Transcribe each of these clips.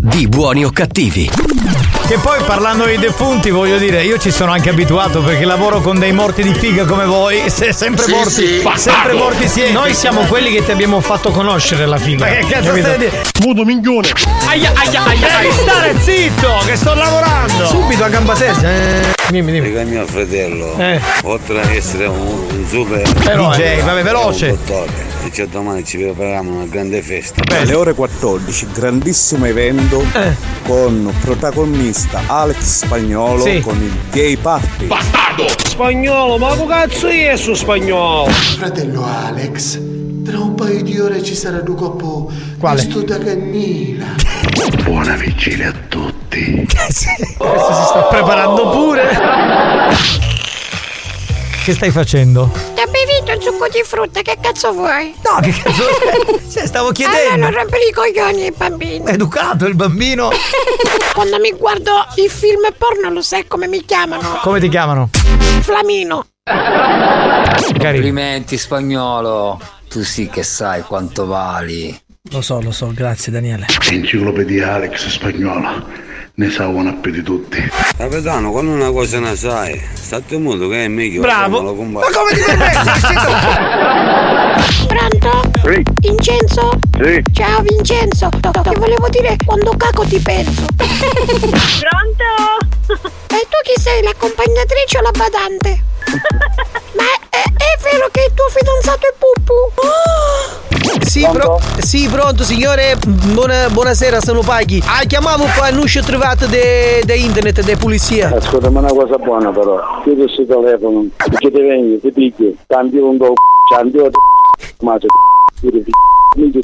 di buoni o cattivi. Che poi parlando dei defunti, voglio dire, io ci sono anche abituato perché lavoro con dei morti di figa come voi. Se sempre Sì, morti, sì. sempre morti siete. Noi siamo quelli che ti abbiamo fatto conoscere la figa. Ma che cazzo stai a dire? Muto minchione. Aia, aia, aia. Devi stare zitto, che sto lavorando. Subito a gamba tesa. Eh. Dimmi, dimmi. Perché mio fratello, Eh. oltre ad essere un, un super Però, DJ, eh, vabbè, veloce. un dottore. E cioè domani ci prepariamo una grande festa. Alle ore 14, grandissimo evento Eh. con protagonista Alex Spagnolo Sì. con il Gay Party. Spagnolo, ma che cazzo è su spagnolo? Fratello Alex, tra un paio di ore ci sarà un coppo Quale? Questo da cannina. Buona vigilia a tutti. Questo si sta preparando pure. Che stai facendo? Bevuto il succo di frutta, che cazzo vuoi? No, che cazzo. Cioè, stavo Allora chiedendo. non rompere i coglioni ai bambini. È educato il bambino. Quando mi guardo i film porno lo sai come mi chiamano? Come ti chiamano? Flamino. Complimenti spagnolo, tu sì che sai quanto vali. Lo so, lo so, grazie Daniele. Enciclopedia Alex Spagnolo. Ne sa una più di tutti. Capitano, quando una cosa ne sai, state muto che è meglio. Bravo. Ma come ti permetti? Pronto? Vincenzo? Sì. Ciao Vincenzo. Ti volevo dire quando caco ti penso. Pronto? E tu chi sei, l'accompagnatrice o la badante? Ma è, è vero che il tuo fidanzato è Pupu? Sì, pro- sì, pronto signore, Buona- buonasera, sono Paghi. Ah, chiamavo qua l'uscio trovato da internet, da pulizia. Ascolta, ma una cosa buona però. Chiudi questo telefono, che ti vengi, ti picchi, cambio un po', cambio ma c'è minchia,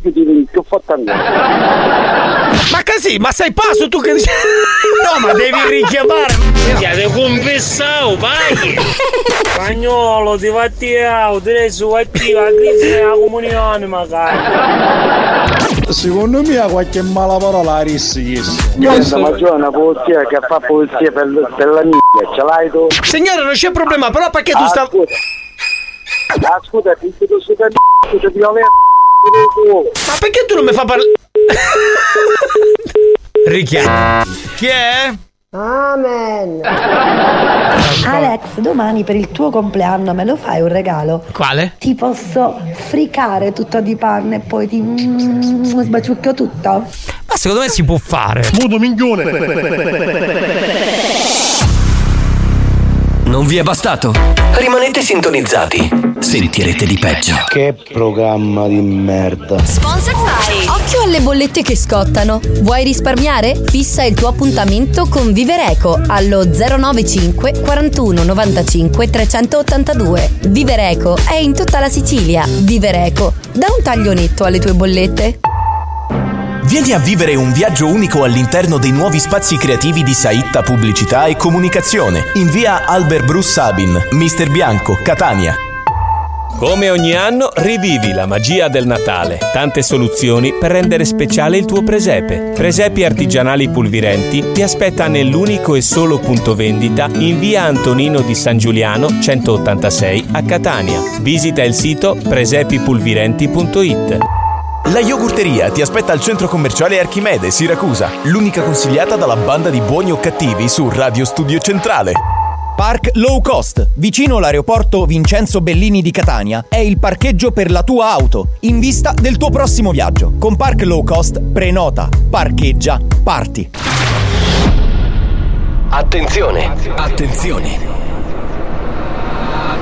che ho fatto ancora? Ma così, ma sei pazzo tu che dici? No, ma devi richiamare. Ti confessavo, Paghi. Spagnolo, ti fattiamo, adesso attiva la crisi della comunione magari. Secondo me ha qualche mala parola a rissi. Senta, ma c'è una polizia che fa polizia per, per la minchia, ce l'hai tu? Signore, non c'è problema, però perché tu Ah, stai... scusa. Ah, scusa, ti chiedo su per scusa, ti volevo Ma perché tu non mi fa parlare? Richiama. Chi è? Amen. Alex, domani per il tuo compleanno me lo fai un regalo? Quale? Ti posso fricare tutto di panna e poi ti mm, sbaciucco tutto? Ma secondo me si può fare. Muto minchione. Non vi è bastato? Rimanete sintonizzati. Sentirete di peggio. Che programma di merda. Sponsor by Occhio alle bollette che scottano. Vuoi risparmiare? Fissa il tuo appuntamento con Vivereco allo 095 41 95 382. Vivereco è in tutta la Sicilia. Vivereco, da un taglio netto alle tue bollette. Vieni a vivere un viaggio unico all'interno dei nuovi spazi creativi di Saitta Pubblicità e Comunicazione in via Albert Bruce Sabin, Mister Bianco, Catania. Come ogni anno rivivi la magia del Natale. Tante soluzioni per rendere speciale il tuo presepe. Presepi artigianali pulvirenti ti aspetta nell'unico e solo punto vendita in via Antonino di San Giuliano 186 a Catania. Visita il sito presepipulvirenti.it. La yogurteria ti aspetta al centro commerciale Archimede, Siracusa, l'unica consigliata dalla banda di buoni o cattivi su Radio Studio Centrale. Park Low Cost, vicino all'aeroporto Vincenzo Bellini di Catania, è il parcheggio per la tua auto, in vista del tuo prossimo viaggio. Con Park Low Cost prenota, parcheggia, parti. Attenzione! Attenzione!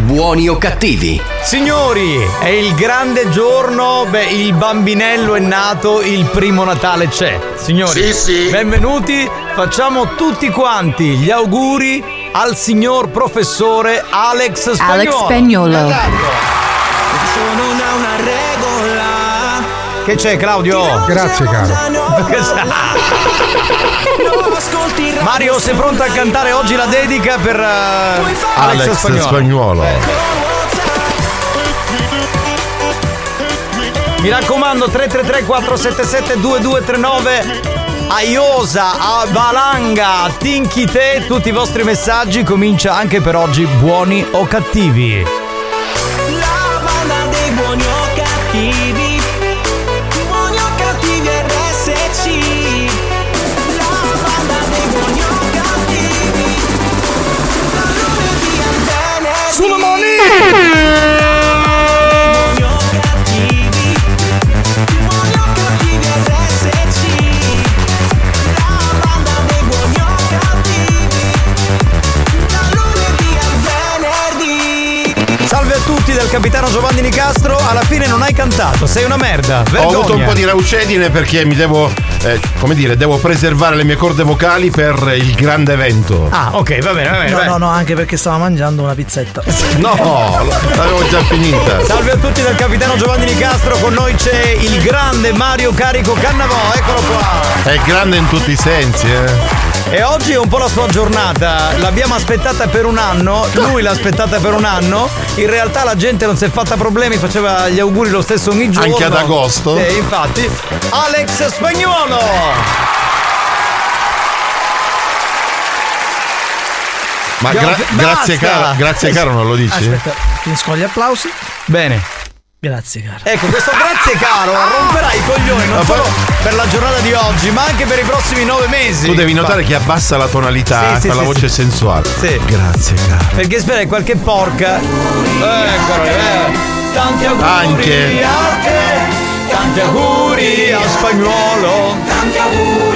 Buoni o cattivi? Signori, è il grande giorno, beh, il bambinello è nato, il primo Natale c'è. Signori, Sì, sì. benvenuti, facciamo tutti quanti gli auguri al signor professore Alex Spagnolo. Alex Spagnolo. Esatto. Sono una, una regola Che c'è Claudio? Grazie caro. Mario, sei pronto a cantare oggi la dedica per eh, Alex, Alex Spagnuolo? Spagnuolo. Mi raccomando 333 477 2239 Aiosa, a Valanga, Tinky Te, tutti i vostri messaggi comincia anche per oggi buoni o cattivi. La banda dei buoni o cattivi Salve a tutti dal capitano Giovanni Nicastro, alla fine non hai cantato, sei una merda. Ho Vergogna. avuto un po' di raucedine perché mi devo, eh, come dire, devo preservare le mie corde vocali per il grande evento. Ah, ok, va bene, va bene. No, vai. no, no, anche perché stavo mangiando una pizzetta. No, l'avevo già finita. Salve a tutti dal capitano Giovanni Nicastro, con noi c'è il grande Mario Carico Cannavò, eccolo qua. È grande in tutti i sensi, eh. E oggi è un po' la sua giornata, l'abbiamo aspettata per un anno, lui l'ha aspettata per un anno, in realtà la gente non si è fatta problemi, faceva gli auguri lo stesso ogni giorno. Anche ad agosto? Sì, infatti. Alex Spagnuolo! Ma gra- grazie caro, grazie caro non lo dici? Aspetta, finisco gli applausi. Bene. Grazie caro. Ecco, questo grazie caro romperà i coglioni non Ma solo per la giornata di oggi, ma anche per i prossimi nove mesi. Tu devi notare che abbassa la tonalità, Sì, sì, fa la sì, voce sì. sensuale. Sì. Grazie caro. Perché spera che qualche porca. Eccolo, eh. Tanti auguri Anche. a te, tanti auguri a spagnolo. Tanti auguri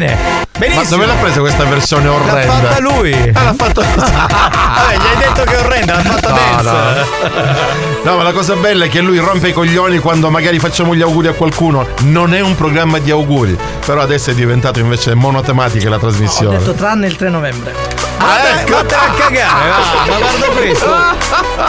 te. Bene, Ma benissimo. dove l'ha presa questa versione L'ha orrenda? fatta lui. Ah, l'ha fatto. Vabbè, gli hai detto che è orrenda, l'ha fatta No, dance. No, ma la cosa bella è che lui rompe i coglioni quando magari facciamo gli auguri a qualcuno. Non è un programma di auguri. Però adesso è diventato invece monotematica la Ho trasmissione. detto tranne il 3 novembre. Ah, ecco. Vattene a cagare, va, ma guarda questo.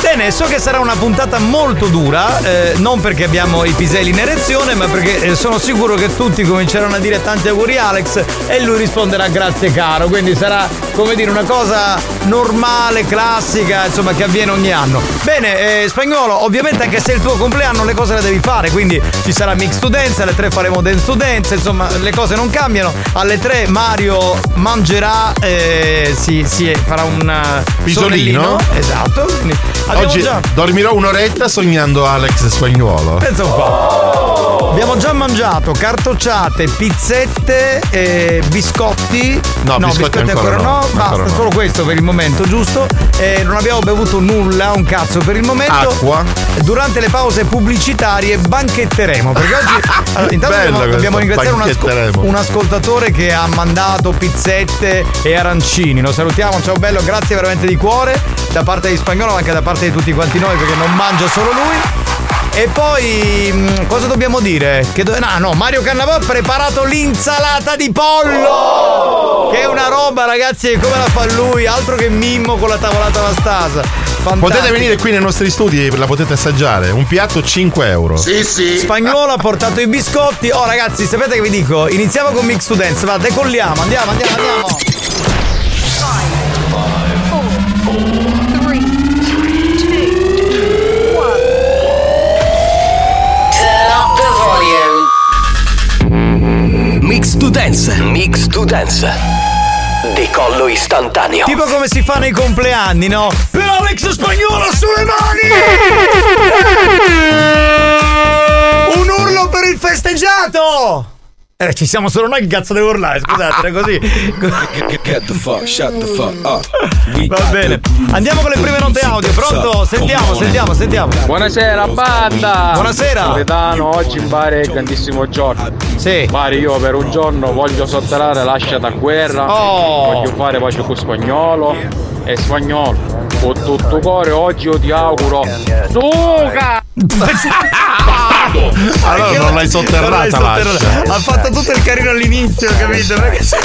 Bene, so che sarà una puntata molto dura, eh, non perché abbiamo i piselli in erezione, ma perché eh, sono sicuro che tutti cominceranno a dire tanti auguri Alex e lui risponderà grazie caro, quindi sarà come dire una cosa normale, classica, insomma che avviene ogni anno. Bene, eh, spagnolo, ovviamente anche se è il tuo compleanno le cose le devi fare, quindi ci sarà mix to dance, alle 3 faremo dance to dance, insomma le cose non cambiano, alle 3 Mario mangerà, eh, si, si farà un eh, Pisolino. Esatto, quindi Oggi già... dormirò un'oretta sognando Alex Spagnuolo. Pensa un po'. Abbiamo già mangiato cartocciate, pizzette, eh, biscotti. No, biscotti ancora no, Basta, ancora no. solo questo per il momento, giusto? Eh, non abbiamo bevuto nulla, un cazzo per il momento. Acqua. Durante le pause pubblicitarie banchetteremo. Perché oggi. Allora, intanto dobbiamo, dobbiamo ringraziare un, asco- un ascoltatore che ha mandato pizzette e arancini. Lo salutiamo, ciao bello, grazie veramente di cuore. Da parte di spagnolo, ma anche da parte di tutti quanti noi, perché non mangia solo lui. E poi mh, cosa dobbiamo dire? Che do- no, no, Mario Cannavò ha preparato l'insalata di pollo! Che è una roba, ragazzi, come la fa lui, altro che Mimmo con la tavolata vastasa. Fantastico. Potete venire qui nei nostri studi e la potete assaggiare. Un piatto 5 euro. sì. Spagnolo ha portato i biscotti. Oh, ragazzi, sapete che vi dico? Iniziamo con Mix to Dance. Va, decolliamo. Andiamo, andiamo, andiamo. Mix to dance. Mix to dance. Decollo istantaneo. Tipo come si fa nei compleanni, no? Per Alex Spagnolo sulle mani! Un urlo per il festeggiato! Eh, ci siamo solo noi, che cazzo devo urlare? Scusate, è così. Va bene. Andiamo con le prime note audio. Pronto? Sentiamo, sentiamo, sentiamo. Buonasera banda! Buonasera. Capitano, oggi in bar è grandissimo giorno. Sì. Pare io per un giorno voglio sotterrare l'ascia da guerra. Oh. Voglio fare pace con spagnolo. E spagnolo. Con tutto cuore oggi io ti auguro. Suca! Allora non l'hai sotterrata Non l'hai sotterrata. Ha fatto tutto il carino all'inizio, capito? Perché se-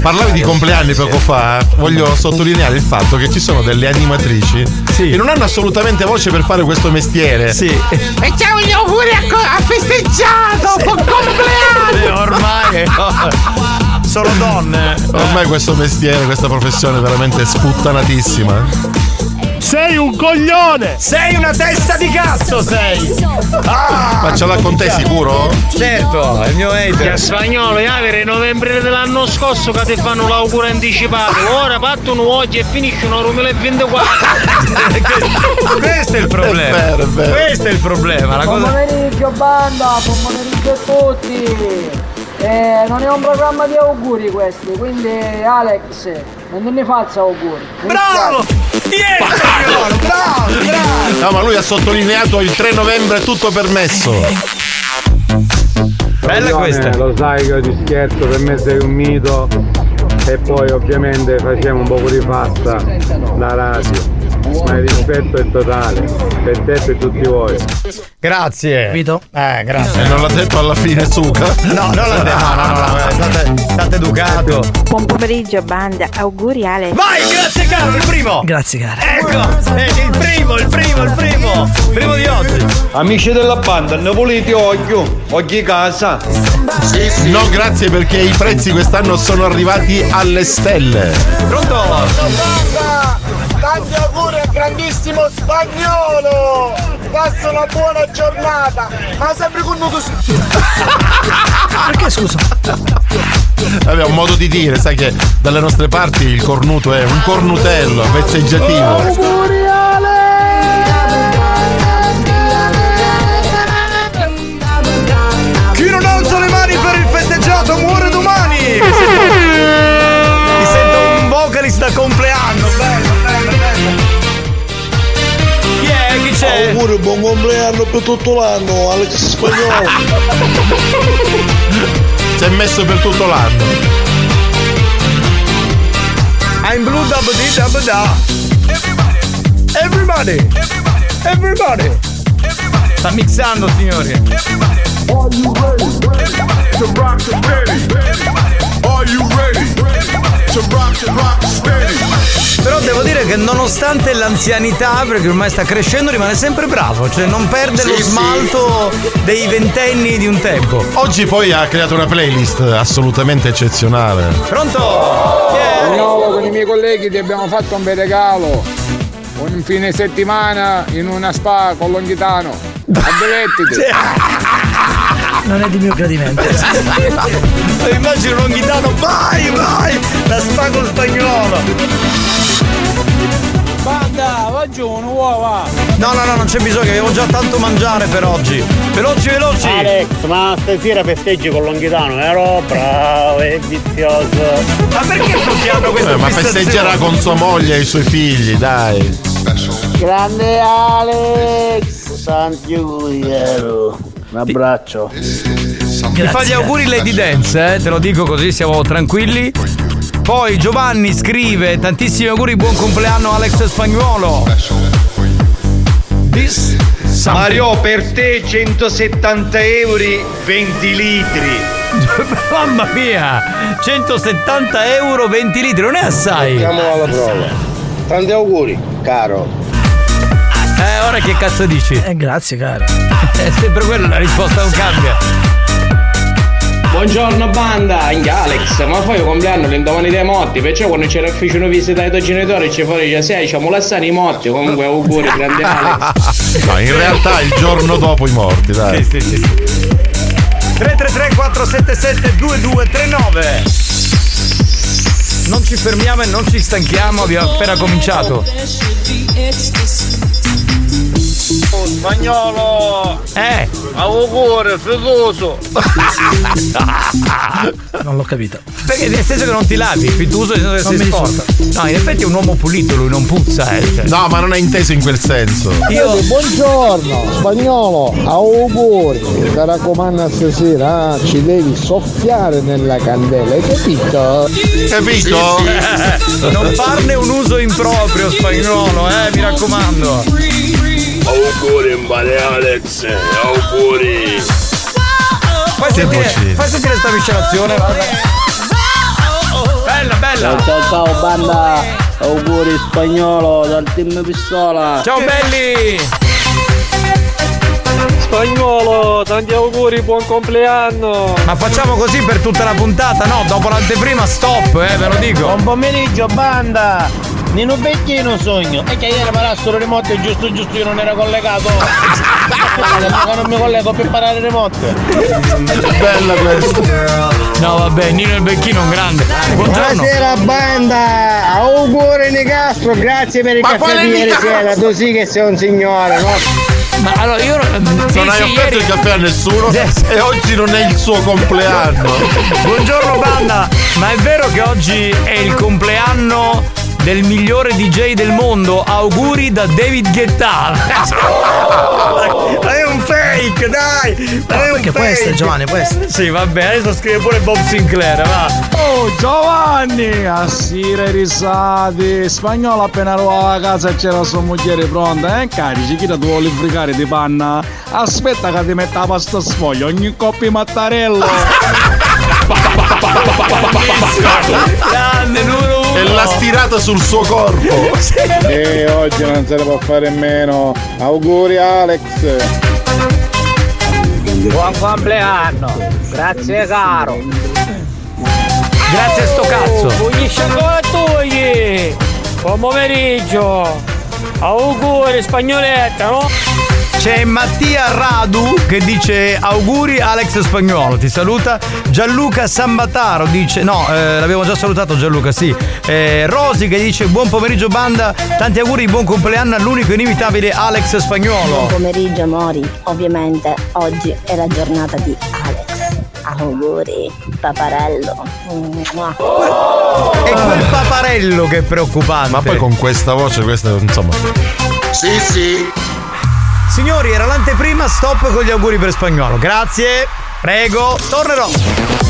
Parlavi di compleanni poco fa, eh. voglio sottolineare il fatto che ci sono delle animatrici che non hanno assolutamente voce per fare questo mestiere. Sì. E ciao gli auguri a, co- a festeggiato! Buon compleanno! Eh, ormai sono donne. Ormai questo mestiere, questa professione è veramente sputtanatissima. Sei un coglione! Sei una testa di cazzo, sei! Ah, Ma ce l'ha con te sicuro? Certo, è il mio Che hater. spagnolo, è avere novembre dell'anno scorso che ti fanno l'auguro anticipato. Ora partono oggi e finiscono nel 2024. Questo è il problema. È vero, è vero. Questo è il problema. La Buon cosa... pomeriggio banda, buon pomeriggio a tutti. Eh, non è un programma di auguri questi, quindi Alex, non ne faccia auguri. Bravo! dispiace. Bravo, bravo! No, ma lui ha sottolineato il 3 novembre è tutto permesso. Bella questa. Lo sai che ti scherzo, per me sei un mito. E poi ovviamente facciamo un po' di pasta da radio. Ma il rispetto è totale. Per te e tutti voi. Grazie. Vito? Eh, grazie. E non l'ha detto alla fine Suca? No, non l'ha detto. No, no, no, no, state, state educato. Buon pomeriggio banda, auguri Ale. Vai, grazie caro, il primo! Grazie cara. Ecco, è il primo, il primo, il primo! Primo di oggi. Amici della banda, ne volete occhio? Occhi casa. No, grazie perché i prezzi quest'anno sono arrivati alle stelle. Pronto? Tanti auguri grandissimo spagnolo! Passa una buona giornata! Ma sempre con noi così! Perché scusa? Vabbè, è un modo di dire, sai che dalle nostre parti il cornuto è un cornutello vezzeggiativo. Chi non alza le mani per il festeggiato muore domani! Chi è? Chi c'è? Auguri, buon compleanno per tutto l'anno, Alex Spagnolo. Si è messo per tutto l'anno. I'm blue dub di dub da. Everybody! Everybody! Sta mixando, signori. Are you ready to rock the steady? Are you ready to Però devo dire che nonostante l'anzianità, perché ormai sta crescendo, rimane sempre bravo, cioè non perde Sì, lo sì. smalto dei ventenni di un tempo. Oggi poi ha creato una playlist assolutamente eccezionale. Pronto? Spagnolo, con i miei colleghi ti abbiamo fatto un bel regalo. Un fine settimana in una spa con Longhitano. Abbellettiti. Non è di mio gradimento. Immagino un ghitano, vai, vai! La spago spagnolo! Banda, va giù, un'uova. No, no, no, non c'è bisogno, abbiamo già tanto mangiare per oggi. Veloci, veloci! Alex, ma stasera festeggi con Longhitano, ero bravo e vizioso. Ma perché tutti hanno questa Eh, ma festeggerà con sua moglie e i suoi figli, dai. Grande Alex! Caro. Un abbraccio. Ti fa gli auguri Lady Dance, eh? te lo dico così siamo tranquilli. Poi Giovanni scrive tantissimi auguri, buon compleanno Alex Spagnuolo. This Mario, per te 170 euro 20 litri. Mamma mia! 170 euro 20 litri, non è assai! Siamo alla prova. Tanti auguri, caro. Eh, ora che cazzo dici? Eh, grazie, caro. È sempre quella la risposta, non cambia. Buongiorno banda, anche Alex, ma poi il compleanno l'indomani dei morti, perciò quando c'era facevano visita ai tuoi genitori ci fuori già sei, ci molestare i morti, comunque auguri, grande Alex. No, in realtà il giorno dopo i morti, dai. Sì, sì, sì. 333 477 2239 Non ci fermiamo e non ci stanchiamo, abbiamo appena cominciato. Spagnolo! Eh! Auguri, figoso! Non l'ho capito. Perché nel senso che non ti lavi, fituoso nel senso che sei sporco. No, in effetti è un uomo pulito, lui non puzza, eh. cioè. No, ma non è inteso in quel senso. Io- buongiorno, spagnolo, auguri. Mi raccomando stasera, ah, ci devi soffiare nella candela, hai capito? Capito? Eh, non farne un uso improprio spagnolo, eh, mi raccomando. Auguri Mbale Alex, auguri. Fai sentire, fai sentire sta miscelazione. Bella, bella. Ciao ciao banda, auguri spagnolo dal team pistola. Ciao belli! Spagnolo, tanti auguri, buon compleanno! Ma facciamo così per tutta la puntata? No, dopo l'anteprima stop, eh, ve lo dico. Buon pomeriggio banda! Nino Becchino sogno! E che ieri parassero remote giusto giusto io non ero collegato! Che non mi collego per parare remote! Bella questa! No, vabbè, Nino il Becchino è un grande. Buongiorno. Buonasera banda, auguri Nicastro, grazie per il Ma caffè quale di ieri sera, tu sì che sei un signore, no? Ma allora io non hai offerto il caffè a nessuno e oggi non è il suo compleanno. Buongiorno banda, ma è vero che oggi è il compleanno del migliore DJ del mondo? Auguri da David Guetta. Ma è un fake, dai! Ma è un perché può fake. essere, Giovanni, può essere. Sì, vabbè, adesso scrive pure Bob Sinclair, va. Oh Giovanni, a sire risati, spagnolo appena arrivava a casa e c'era sua moglie pronta, eh carici, chi ti vuole fricare di panna? Aspetta che ti metta la pasta sfoglia, ogni coppia mattarello! Grande! E l'ha stirata sul suo corpo. E oggi non se ne può fare meno. Auguri Alex. Buon compleanno! Grazie caro! Grazie a sto cazzo! Pulisci ancora tu! Buon pomeriggio! Auguri spagnoletta, no? C'è Mattia Radu che dice auguri Alex Spagnuolo, ti saluta. Gianluca Sambataro dice no, eh, l'abbiamo già salutato Gianluca, sì. Eh, Rosi che dice buon pomeriggio banda, tanti auguri, buon compleanno all'unico e inimitabile Alex Buon Spagnuolo. pomeriggio amori, ovviamente oggi è la giornata di Alex. Auguri, paparello. Mua. E quel paparello che è preoccupante. Ma poi con questa voce, questa insomma. Sì, sì. Signori, era l'anteprima, stop con gli auguri per spagnolo. Grazie, prego, tornerò.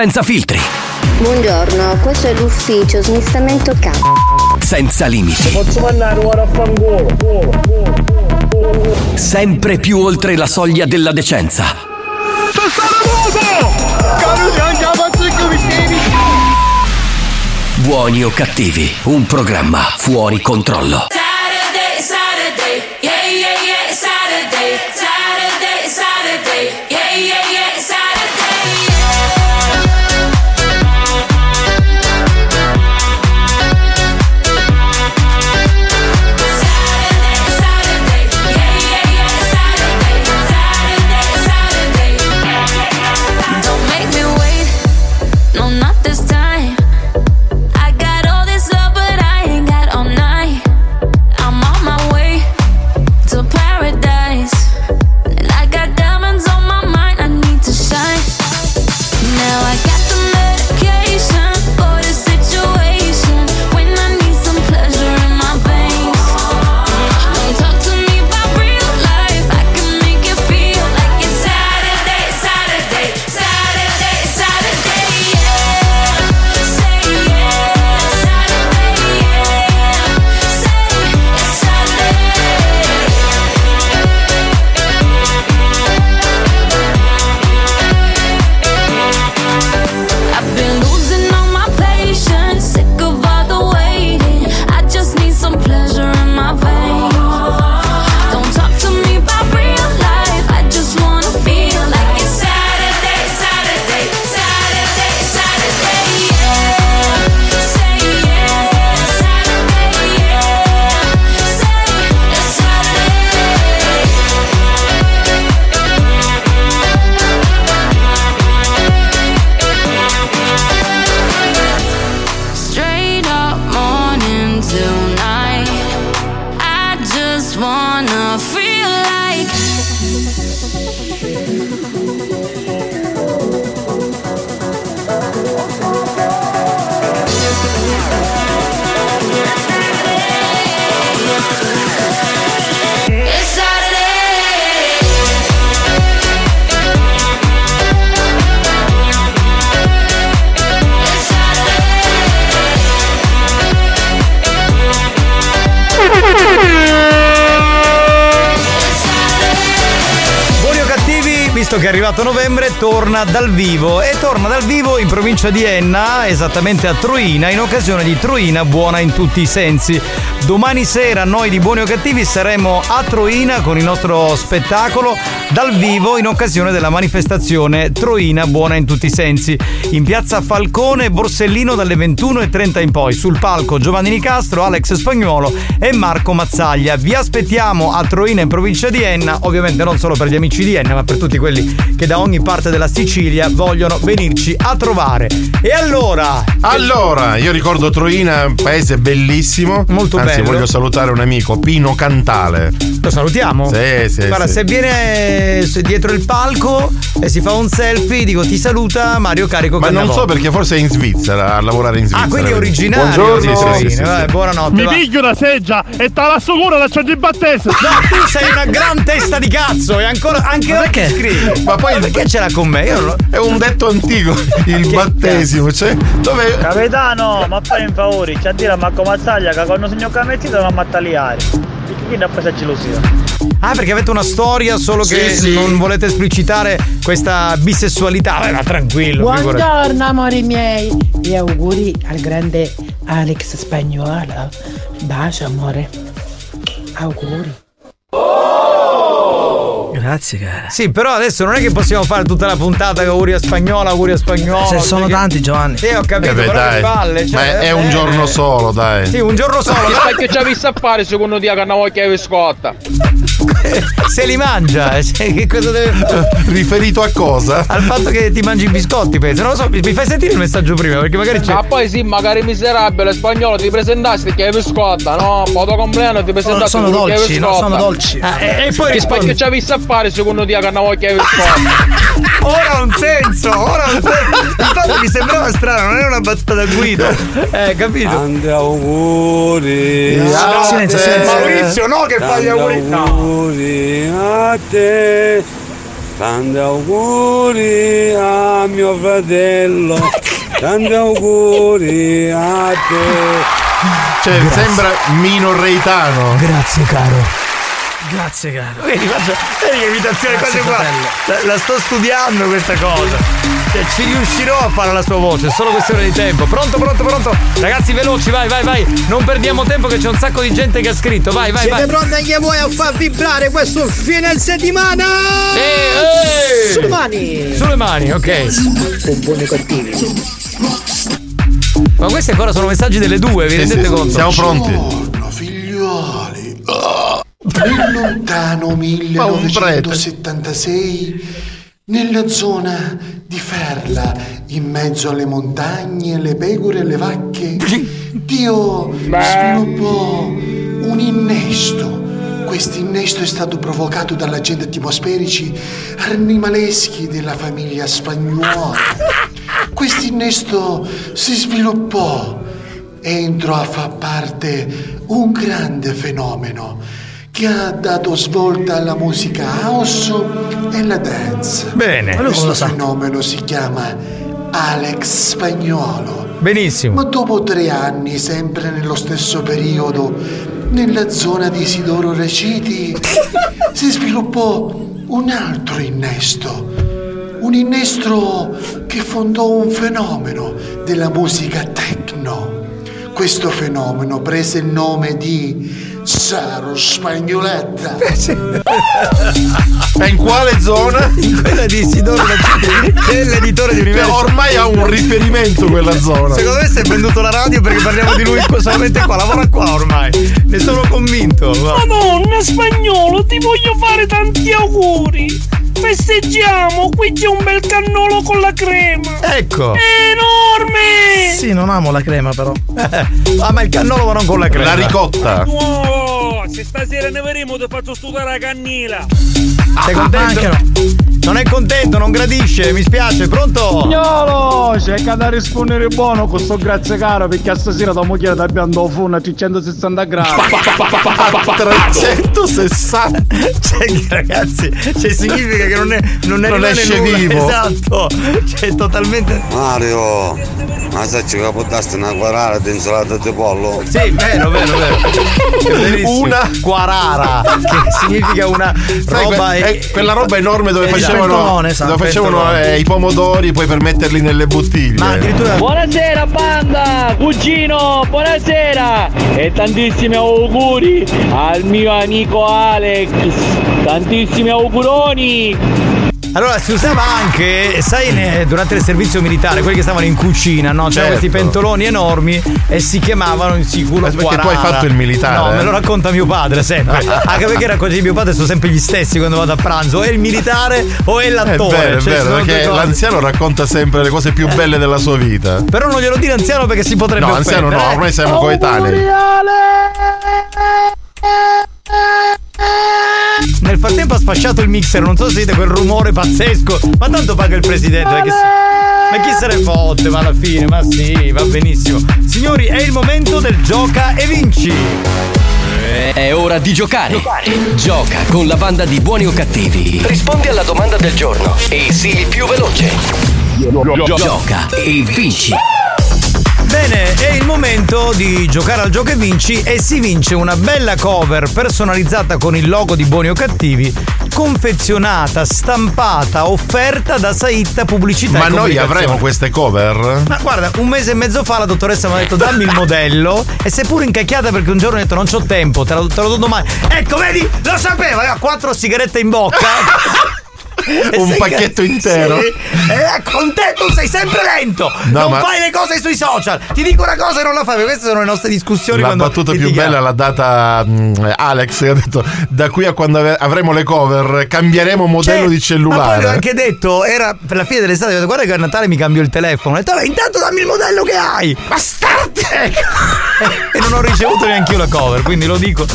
Senza filtri, Buongiorno, questo è l'ufficio smistamento capo. senza limiti, Posso mandare ora a fangolo? sempre più oltre la soglia della decenza. Buoni o cattivi, un programma fuori controllo. Torna dal vivo e torna dal vivo in provincia di Enna, esattamente a Troina, in occasione di Troina buona in tutti i sensi. Domani sera noi di Buoni o Cattivi saremo a Troina con il nostro spettacolo dal vivo in occasione della manifestazione Troina buona in tutti i sensi. In piazza Falcone Borsellino dalle 21.30 in poi. Sul palco Giovanni Nicastro, Alex Spagnuolo e Marco Mazzaglia. Vi aspettiamo a Troina in provincia di Enna, ovviamente non solo per gli amici di Enna, ma per tutti quelli che da ogni parte della Sicilia vogliono venirci a trovare. E allora? Allora, io ricordo Troina, un paese bellissimo. Molto Anzi, bello. voglio salutare un amico, Pino Cantale. Lo salutiamo? Sì, sì. Guarda, sì. se viene se dietro il palco e si fa un selfie, dico ti saluta Mario Carico Ma non so perché forse è in Svizzera, a lavorare in Svizzera. Ah, quindi è originario Sì, di sì, sì, sì, sì. Vabbè, buonanotte. Mi va. piglio una seggia e te la assicuro la c'è di battesimo. No, tu sei una gran testa di cazzo e ancora anche Ma perché? scrivi. Ma poi perché ce l'ha con me? Io non lo- È un detto antico, il battesimo, cioè dove Capitano, ma fai un favore, c'è a dire a Marco Mazzaglia che quando segno camettino non mi tagliare. Quindi ha preso gelosia. Ah, perché avete una storia solo che Sì, sì. non volete esplicitare questa bisessualità. Beh, ma tranquillo. Buongiorno amori miei e auguri al grande Alex Spagnuolo. Bacio amore. Auguri. Grazie, cara. Sì, però adesso non è che possiamo fare tutta la puntata che auguri a spagnola, auguri a spagnolo. Se sono perché- tanti, Giovanni. Sì, ho capito, Eh beh, però dai. che palle. Cioè, Ma è, è un eh, giorno solo, dai. Sì, un giorno solo. Che sta che ci ha visto a fare secondo te che una di scotta? Se li mangia, cioè, che cosa deve. Riferito a cosa? Al fatto che ti mangi i biscotti, penso. Non lo so, mi fai sentire il messaggio prima, perché magari c'è. Ma poi sì, magari miserabile spagnolo ti presentassi che hai scotta, no? Poi tuo compleanno ti presentassi sono che hai dolci, no? Sono dolci. Ah, e, e poi Che rispondi. spacchio ci ha visto a fare secondo te che una voglia di scotta? Ora ha un senso, ora ha un senso. Infatti mi sembrava strano, non è una battuta da Guido. Eh, capito? Tanti auguri. No, silenzio, silenzio. Maurizio, no, che fa gli auguri. No. auguri a te. Tanti auguri a mio fratello. Tanti auguri a te. Cioè, sembra Mino Reitano. Grazie, caro. Grazie, caro. Vedi, faccio, vedi che imitazione Grazie, quasi qua. La, la sto studiando questa cosa. Cioè, ci riuscirò a fare la sua voce, è solo questione di tempo. Pronto, pronto, pronto. Ragazzi, veloci, vai, vai, vai. Non perdiamo tempo che c'è un sacco di gente che ha scritto. Vai, vai, Siete vai. pronti anche voi a far vibrare questo fine settimana? Sì, ehi! Sulle mani! Sulle mani, ok. Con buoni cattivi. Ma questi ancora sono messaggi delle due, vi Sì, rendete sì, conto? siamo pronti. Buongiorno figliuoli. Nel lontano un prete. 1976, nella zona di Ferla, in mezzo alle montagne, le pecore e le vacche, Dio sviluppò un innesto. Questo innesto è stato provocato dall'agenti atmosferici animaleschi della famiglia spagnola. Questo innesto si sviluppò e entrò a far parte un grande fenomeno che ha dato svolta alla musica house e la dance. Bene. Questo fenomeno si chiama Alex Spagnolo. Benissimo. Ma dopo tre anni, sempre nello stesso periodo, nella zona di Isidoro Reciti, si sviluppò un altro innesto. Un innesto che fondò un fenomeno della musica techno. Questo fenomeno prese il nome di Saro Spagnoletta. Ma in quale zona? In quella di Isidoro Reciti, che è l'editore di Universo. ormai ha un riferimento quella zona. Secondo me si è venduto la radio perché parliamo di lui solamente qua, lavora qua ormai. Ne sono convinto. Madonna, spagnolo, ti voglio fare tanti auguri. Festeggiamo, qui c'è un bel cannolo con la crema. Ecco. È enorme! Sì, non amo la crema, però. ah, ma il cannolo ma non con la crema. La ricotta. Oh, se stasera ne vedremo ti faccio studiare la cannila. Sei contento? Non è contento, non gradisce, mi spiace, pronto? Signolo, cerca di rispondere buono con sto grazie caro perché stasera tua moglie ti abbiamo funo a 360 gradi. 360 Cioè, che ragazzi, cioè significa che non è non, Non rimane esce nulla. vivo. Esatto. Cioè, totalmente. Mario, ma sai che portaste una guarara di insalata di pollo? Sì, vero, vero, vero. È. Una quarara, che significa una roba que- Eh, quella roba enorme dove Esatto. Facevano, Pentolone, esatto, dove facevano eh, i pomodori poi per metterli nelle bottiglie. Ma addirittura Buonasera banda, cugino, buonasera e tantissimi auguri al mio amico Alex, tantissimi auguroni. Allora si usava anche, sai, ne- durante il servizio militare, quelli che stavano in cucina, no? C'erano Certo. questi pentoloni enormi e si chiamavano in sicuro Ma perché tu hai fatto il militare, No, eh? me lo racconta mio padre sempre. Anche perché racconti di mio padre sono sempre gli stessi quando vado a pranzo, o è il militare o è È l'attore. vero, è Cioè, vero, sono due perché cose. l'anziano racconta sempre le cose più belle della sua vita. Però non glielo dire anziano perché si potrebbe No, anziano no, offendere, eh. ormai siamo coetanei. Nel frattempo ha sfasciato il mixer, non so se sentite quel rumore pazzesco. Ma tanto paga il presidente, perché si- Ma chi se ne fotte, ma alla fine, ma sì, va benissimo. Signori, è il momento del gioca e vinci. È ora di giocare. Gioca con la banda di buoni o cattivi. Rispondi alla domanda del giorno e sii il più veloce. Gioca e vinci. Bene, è il momento di giocare al gioco e vinci e si vince una bella cover personalizzata con il logo di Buoni o Cattivi, confezionata, stampata, offerta da Saitta Pubblicità Ma noi avremo queste cover? Ma guarda, un mese e mezzo fa la dottoressa mi ha detto dammi il modello e seppur incacchiata perché un giorno ho detto non c'ho tempo, te lo, te lo do domani. Ecco, vedi, lo sapevo, aveva quattro sigarette in bocca. Un pacchetto intero. Sì. E con te tu sei sempre lento. No, non ma- fai le cose sui social. Ti dico una cosa e non la fai. Queste sono le nostre discussioni La battuta più bella l'ha data mh, Alex che ha detto da qui a quando avremo le cover cambieremo modello Cioè, di Ma poi cellulare. l'ho anche detto, era per la fine dell'estate, detto, guarda che a Natale mi cambio il telefono. Ho detto, "Vabbè, intanto dammi il modello che hai. Bastardi! e non ho ricevuto neanche io la cover, quindi lo dico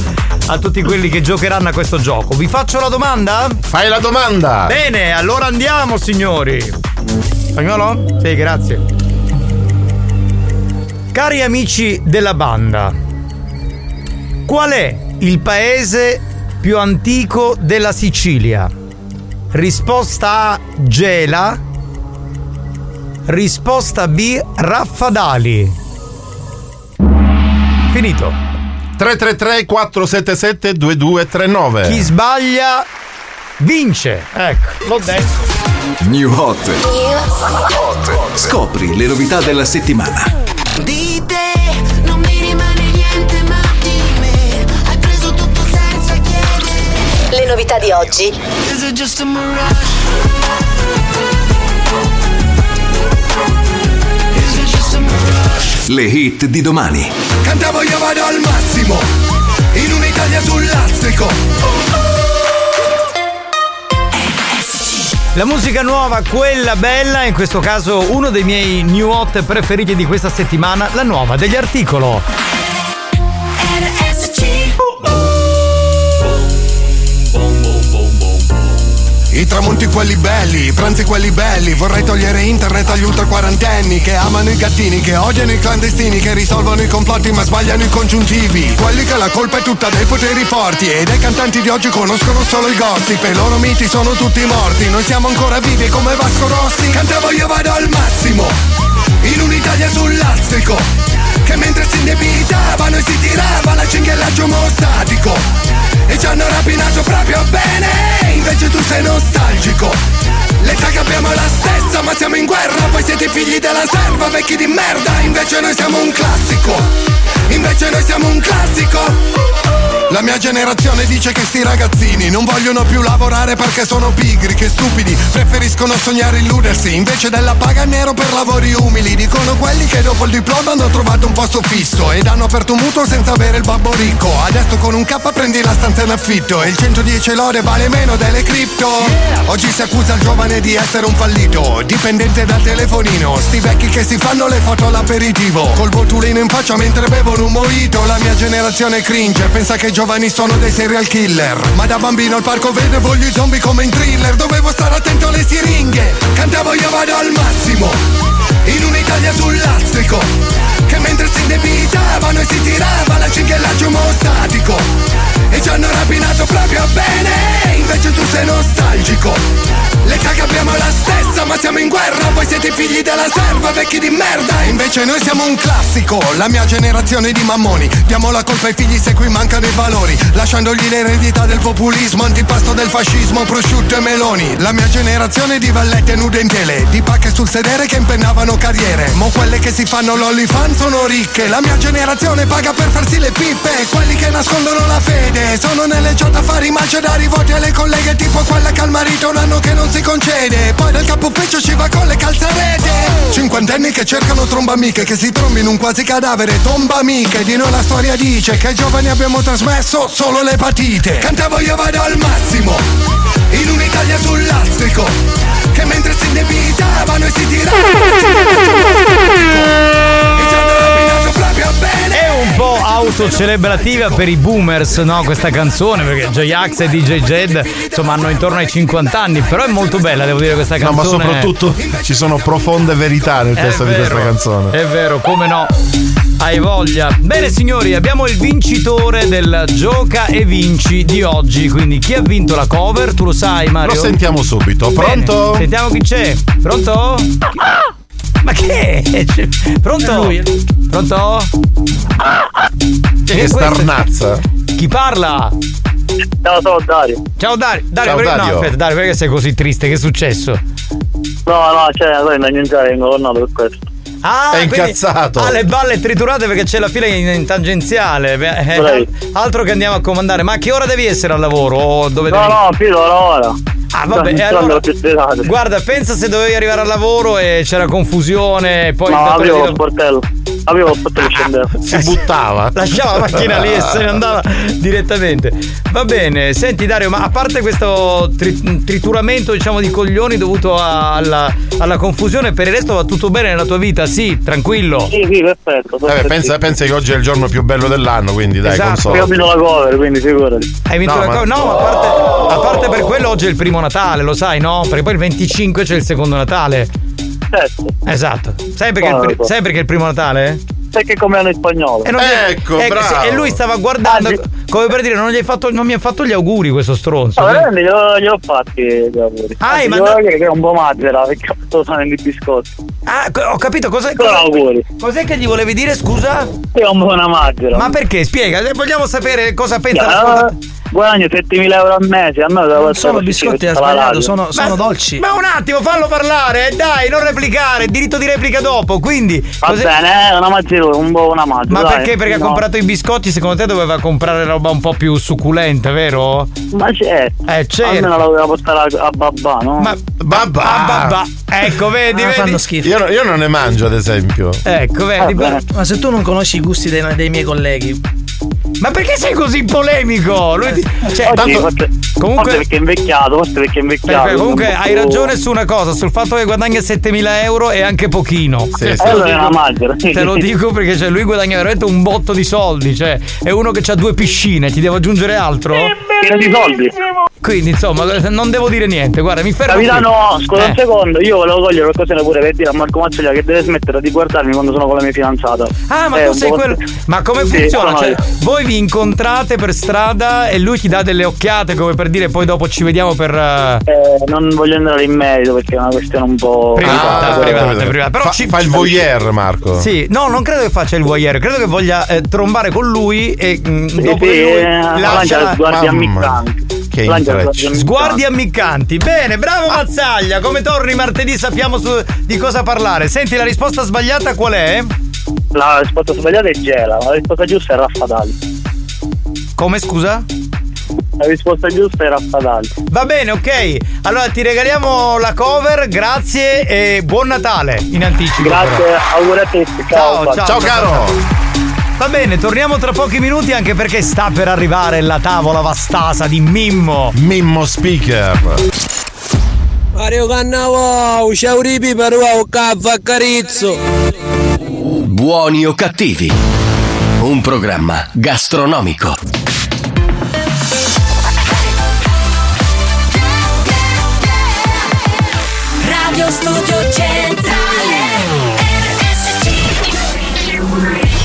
a tutti quelli che giocheranno a questo gioco. Vi faccio la domanda? Fai la domanda! Bene, allora andiamo, signori. Spagnolo? Sì, grazie. Cari amici della banda, qual è il paese più antico della Sicilia? Risposta A Gela. Risposta B Raffadali. Finito. 333 477 2239 Chi sbaglia vince. Ecco, l'ho detto. New Hot. Scopri le novità della settimana. Di te non mi rimane niente ma di me Hai preso tutto senza chiedere Le novità di oggi. Is it just a mirage? Is it just a mirage? Le hit di domani. Cantavo io vado al massimo In un'Italia sul lastrico La musica nuova, quella bella, in questo caso uno dei miei new hot preferiti di questa settimana, la nuova degli articolo. I tramonti quelli belli, i pranzi quelli belli. Vorrei togliere internet agli ultra quarantenni Che amano i gattini, che odiano i clandestini Che risolvono i complotti ma sbagliano i congiuntivi. Quelli che la colpa è tutta dei poteri forti E dei cantanti di oggi conoscono solo il gossip. E i loro miti sono tutti morti. Noi siamo ancora vivi come Vasco Rossi. Cantavo io vado al massimo In un'Italia sul lastrico Che mentre si indebitavano e si tirava la cinghiallaggio mostatico e ci hanno rapinato proprio bene. Invece tu sei nostalgico L'età che abbiamo è la stessa ma siamo in guerra Voi siete figli della serva, vecchi di merda Invece noi siamo un classico Invece noi siamo un classico la mia generazione dice che sti ragazzini non vogliono più lavorare perché sono pigri, che stupidi, preferiscono sognare illudersi invece della paga nero per lavori umili. Dicono quelli che dopo il diploma hanno trovato un posto fisso ed hanno aperto un mutuo senza avere il babbo ricco. Adesso con un K prendi la stanza in affitto e il 110 lode vale meno delle cripto. Oggi si accusa il giovane di essere un fallito, dipendente dal telefonino. Sti vecchi che si fanno le foto all'aperitivo, col botulino in faccia mentre bevono un mojito. La mia generazione cringe, pensa che i giovani sono dei serial killer. Ma da bambino al parco vedevo gli zombie come in thriller, dovevo stare attento alle siringhe. Cantavo io vado al massimo, in un'Italia sul lastrico. Che mentre si indebitavano siete i figli della serva, vecchi di merda. Invece noi siamo un classico La mia generazione di mammoni. Diamo la colpa ai figli se qui mancano i valori. Lasciandogli l'eredità del populismo Antipasto del fascismo, prosciutto e meloni. La mia generazione di vallette nude in tele Di pacche sul sedere che impennavano carriere. Mo quelle che si fanno l'olifan sono ricche. La mia generazione paga per farsi le pippe. Quelli che nascondono la fede Sono nelle chat a fare i maci da rivoti alle colleghe Tipo quella che al marito un anno che non si concede. Poi dal capo ufficio ci va con le calzarete Cinquantenni che cercano tromba amiche Che si trombi in un quasi cadavere. Tomba amiche Di noi la storia dice Che ai giovani abbiamo trasmesso solo l'epatite Cantavo io vado al massimo In un'Italia sul lastrico Che mentre si indebitavano e si tiravano autocelebrativa per i boomers, no? Questa canzone, perché J-Ax e DJ Jed insomma hanno intorno ai 50 anni, però è molto bella, devo dire, questa No, canzone. ma soprattutto ci sono profonde verità nel testo di questa vero, canzone. È vero, come no? Hai voglia. Bene signori, abbiamo il vincitore del Gioca e Vinci di oggi. Quindi chi ha vinto la cover? Tu lo sai Mario? Lo sentiamo subito. Bene, Pronto? Sentiamo chi c'è. Pronto? Ma che è? C'è- Pronto? Pronto? È che starnazza? Chi parla? Ciao, sono Dario. Ciao Dario. Dario, Ciao, perché- Dario. No, aspetta, Dario, perché sei così triste? Che è successo? No, no, cioè, poi non niente, incolonnato per questo. Ah, È incazzato. Ha le balle triturate perché c'è la fila in, in tangenziale. Beh, eh, altro che andiamo a comandare. Ma a che ora devi essere al lavoro? O dove No, devi... no, filo, ora ora. Ah, vabbè, Non e sono allora-. Guarda, pensa se dovevi arrivare al lavoro e c'era confusione. Poi No, di lo sportello. Aprivo lo sportello e scendevo. Si buttava. Lasciava la macchina lì e se ne andava direttamente. Va bene, senti Dario, ma a parte questo tri- trituramento, diciamo, di coglioni dovuto alla, alla confusione, per il resto va tutto bene nella tua vita? Sì, tranquillo. Sì, sì, perfetto. Vabbè, pensa, pensa che oggi è il giorno più bello dell'anno, quindi dai, Esatto. consolo. Io ho vinto la cover, quindi figurati. Hai vinto No, la ma- co- No, ma a parte, a parte per quello oggi è il primo Natale, lo sai, no? Perché poi il 25 c'è il secondo Natale. Certo. Esatto. Sai perché, il, sai perché il primo Natale? Perché come hanno in spagnolo. E, gli- Ecco, eh, bravo. sì, e lui stava guardando come per dire non, gli hai fatto, non mi ha fatto gli auguri questo stronzo. No, veramente glielo, gliel'ho fatti gli auguri. Ah, Anzi, devo dire che è un po' mazzera perché sto usando i biscotti. Ah, ho capito cosa- auguri. cos'è che gli volevi dire, scusa? È un una mazzera. Ma perché? Spiega, eh, vogliamo sapere cosa pensa Ya, l'ascoltatore. guadagno 7.000 euro al mese, a me Non sono biscotti, ha sbagliato, sono, sono Ma- dolci. Ma un attimo, fallo parlare, eh, dai, non replicare, diritto di replica dopo. Quindi. Va cos'è- bene, è una un una mazzera. Ma dai. perché? Perché ha No. comprato i biscotti, secondo te doveva comprare roba un po' più succulenta, vero? Ma certo. Eh, certo. Almeno la doveva portare a, a babà, no? Ma Babà. Ah, babà. Ecco, vedi, Ah, vedi. fanno schifo. Io, io non ne mangio, ad esempio. Ecco, vedi. Vabbè. Ma se tu non conosci i gusti dei, dei miei colleghi, Ma perché sei così polemico? Lui ti- cioè, Oggi, tanto- forse, comunque- forse perché è invecchiato, forse perché è invecchiato. Aspetta, comunque hai ragione su una cosa, sul fatto che guadagna 7.000 euro è anche pochino. Sì, Te sì. lo Allora è dico- una mazzera. Te lo dico perché cioè, lui guadagna veramente un botto di soldi, cioè è uno che ha due piscine, ti devo aggiungere altro? Pieno di soldi. Quindi insomma non devo dire niente, guarda mi fermo. qui. Capitano, scusa Eh. un secondo, io volevo cogliere qualcosa pure per dire a Marco Mazzaglia che deve smettere di guardarmi quando sono con la mia fidanzata. Ah, ma Eh, tu sei quello. Ma come Sì, funziona? Cioè, io. voi vi incontrate per strada e lui ti dà delle occhiate come per dire poi dopo ci vediamo per. eh, Eh, non voglio entrare in merito perché è una questione un po'. Privata, Ah, privata, privata. Però fa, ci- fa il voyeur, Marco. Sì, no, non credo che faccia il voyeur, credo che voglia eh, trombare con lui e mm, Sì, dopo sì, lui eh, lascia lancia la- sguardi Mamma. Ammiccanti. Che intreccio. sguardi ammiccanti. Bene, bravo Mazzaglia. Come torni martedì sappiamo su- di cosa parlare. Senti, la risposta sbagliata qual è? La risposta sbagliata è Gela, la risposta giusta è Raffadali. Come scusa? La risposta giusta è Raffadali. Va bene, ok. Allora ti regaliamo la cover, grazie e buon Natale in anticipo. Grazie, auguri a tutti. Ciao, Ciao, ciao, Ciao, caro. Va bene, torniamo tra pochi minuti anche perché sta per arrivare la tavola vastasa di Mimmo. Mimmo Speaker. Mario Cannavò, ciao ripi per caffè carizzo. Buoni o cattivi? Un programma gastronomico. Radio Studio Centrale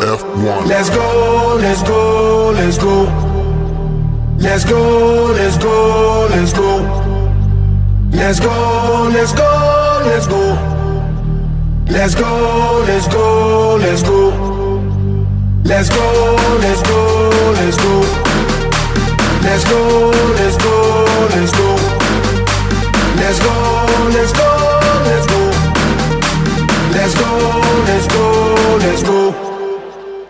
Let's go, let's go, let's go. Let's go, let's go, let's go. Let's go, let's go, let's go. Let's go, let's go, let's go. Let's go, let's go, let's go. Let's go, let's go, let's go. Let's go, let's go, let's go. Let's go, let's go, let's go.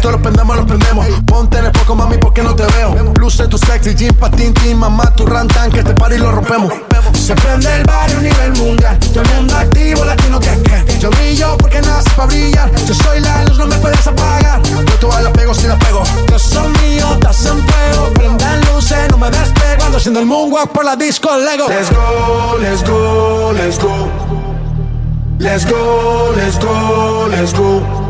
Esto lo prendemos, lo prendemos. Ponte en el poco, mami, porque no te veo. Luce tu sexy, jean, patín, tin, mamá, tu rantan, que este party lo rompemos. Se prende el barrio a nivel mundial. Todo el mundo activo, latino que que. Yo brillo porque nace para brillar. Yo soy la luz, no me puedes apagar. Yo todas la pego si la pego. Yo soy mío, estás en fuego. Prendan luces, no me despego. Ando haciendo el moonwalk por la disco Lego. Let's go, let's go, let's go. Let's go, let's go, let's go.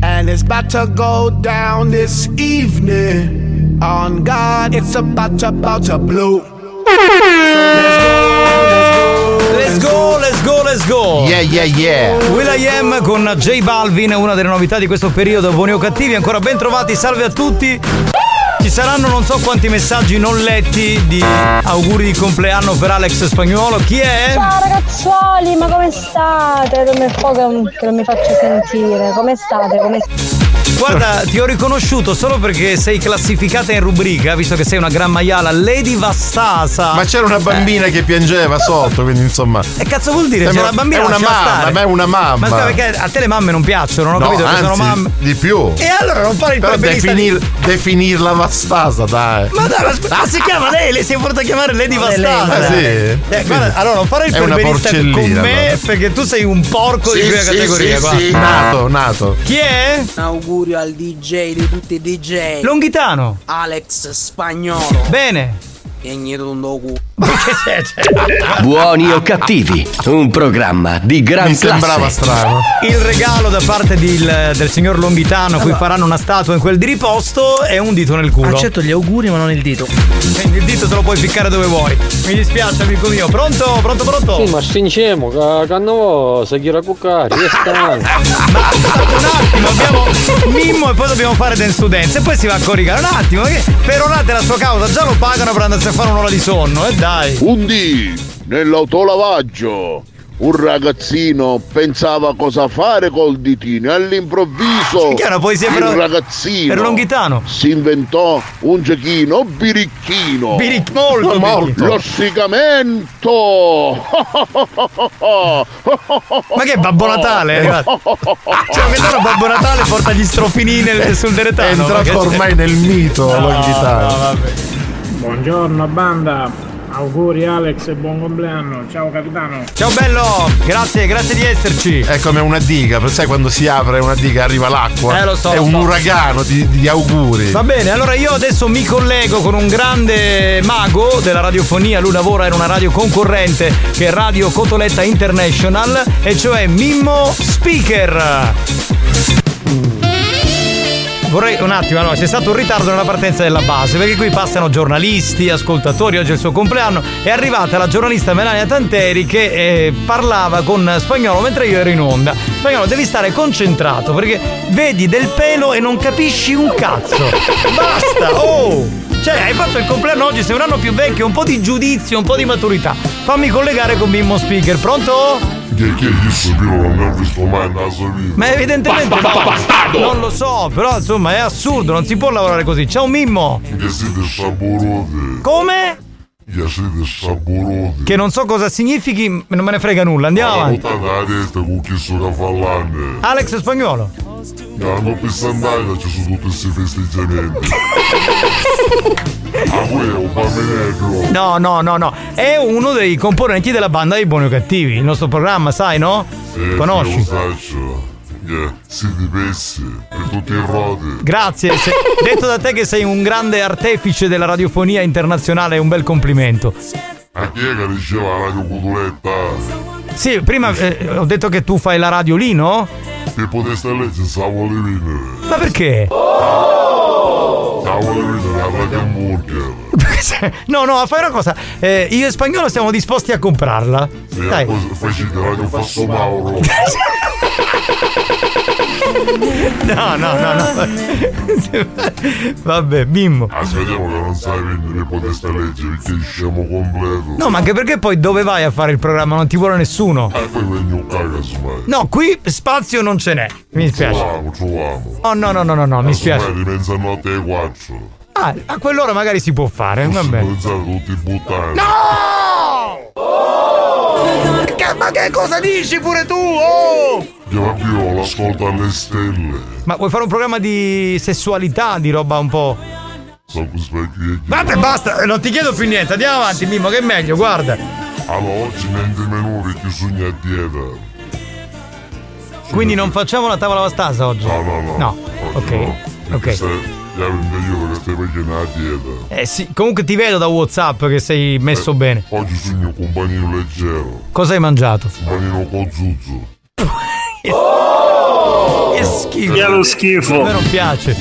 And it's about to go down this evening. On God, it's about to, about to blow. Let's go, let's go, let's go. Yeah, yeah, yeah. Will.i.am con J Balvin, una delle novità di questo periodo, buoni o cattivi, ancora ben trovati, salve a tutti. Ci saranno non so quanti messaggi non letti di auguri di compleanno per Alex Spagnuolo. Chi è? Ciao ragazzuoli, ma come state? Non mi po' che, non mi faccio sentire. Come state? Come Guarda, ti ho riconosciuto solo perché sei classificata in rubrica, visto che sei una gran maiala, Lady Vastasa. Ma c'era una bambina che piangeva sotto, quindi insomma. E cazzo vuol dire? Sembra- C'è la bambina è una mamma, ma è una mamma. Ma scusa, perché a te le mamme non piacciono, non ho No, capito che sono anzi, mamme. di più. E allora non fare il Però parabellista di- definir, definirla vastasa, dai. Ma dai, ma, sp- ma si chiama lei, le si è voluta chiamare Lady Ma Vastasa. Ah, sì? Eh, guarda, allora non fare il È una perbelista con me allora. perché tu sei un porco di Sì, prima sì, categoria. sì, guarda. sì, nato, nato. Chi è? Un augurio al DJ di tutti i DJ. Longhitano. Alex Spagnolo. Bene. E niente un docu. Buoni o cattivi, un programma di gran Mi sembrava classe. strano. Il regalo da parte del, del signor Longhitano, cui faranno una statua in quel di riposto, è un dito nel culo. Accetto gli auguri, ma non il dito. Quindi il dito te lo puoi ficcare dove vuoi. Mi dispiace, amico mio. Pronto? Pronto, pronto? Sì, ma stringiamo, che canno chiede cuccare, è stanco. un attimo, abbiamo Mimmo e poi dobbiamo fare dance to dance e poi si va a coricare. Un attimo, che peronate la sua causa, già lo pagano per andarsi a fare un'ora di sonno, e dai. Un dì, nell'autolavaggio, un ragazzino pensava cosa fare col ditino e all'improvviso Che è una poesia il per- ragazzino per Longhitano. si inventò un giochino birichino. Biric- molto molto. L'ossigamento. Ma che è Babbo Natale? è arrivato? Cioè, Longhitano Babbo Natale porta gli strofini nel- sul È deretano. entrato che c'è? ormai nel mito No, Longhitano. no. Buongiorno banda, Auguri Alex e buon compleanno. Ciao capitano. Ciao bello, grazie, grazie di esserci. È come una diga, sai quando si apre una diga arriva l'acqua? Eh, lo so, È lo un so. uragano di, di auguri. Va bene, allora io adesso mi collego con un grande mago della radiofonia, lui lavora in una radio concorrente che è Radio Cotoletta International, e cioè Mimmo Speaker. Vorrei un attimo, allora c'è stato un ritardo nella partenza della base perché qui passano giornalisti, ascoltatori, oggi è il suo compleanno, è arrivata la giornalista Melania Tanteri che eh, parlava con Spagnolo mentre io ero in onda. Spagnolo devi stare concentrato perché vedi del pelo e non capisci un cazzo. Basta, oh! Cioè, hai fatto il compleanno oggi, sei un anno più vecchio, un po' di giudizio, un po' di maturità. Fammi collegare con Mimmo Speaker, pronto? Che che io io non ho visto mai nella sua vita. Ma evidentemente no. Non lo so, però insomma è assurdo, non si può lavorare così. Ciao Mimmo! Che siete saporoti. Come? Che siete saporoti. Che non so cosa significhi, non me ne frega nulla, andiamo avanti. Sono cavallante. Alex Spagnolo. Quando per Sant'Aina ci sono tutti questi festeggiamenti. Ah, quello è un bambinello. No, no, no, no. È uno dei componenti della banda dei buoni o cattivi. Il nostro programma, sai, no? Eh, Conosci? Yeah, siete pessi e tutti i rodi. Grazie. se- detto da te che sei un grande artefice della radiofonia internazionale, è un bel complimento. A chi è che diceva la radio cutuletta? Sì, prima eh, ho detto che tu fai la radio lì, no? Che poteste leggere stavo le vine. Ma perché? Stavo le vine la radio hamburger. No, no, fai una cosa. eh, io e Spagnolo siamo disposti a comprarla. E Dai. facete radio Fasso Mauro. No, no, no, no. Vabbè, bimbo. Aspettiamo che non sai vendere poteste leggere perché scemo completo. No, ma anche perché poi dove vai a fare il programma? Non ti vuole nessuno. E poi vengo a caga. No, qui spazio non ce n'è. Mi dispiace. Troviamo, troviamo. Oh no, no, no, no, no, mi spiace. Di mezzanotte e quattro. Ah, a quell'ora magari si può fare, va bene. Tutti buttati. No! Che- ma che cosa dici pure tu? Oh! Chiama più l'ascolta alle stelle. Ma vuoi fare un programma di sessualità, di roba un po'. Vabbè, basta, non ti chiedo più niente, andiamo avanti, Mimmo, che è meglio, guarda. Allora oggi niente menù perché sogna a dieta. Quindi non facciamo la tavola vastasa oggi? No, no, no. No, ok, ok. Che la dieta. Eh sì, comunque ti vedo da Whatsapp che sei messo Eh, bene. Oggi sogno con un panino leggero. Cosa hai mangiato? Un panino con zuzzo. Che schifo. Che lo schifo. A me non piace.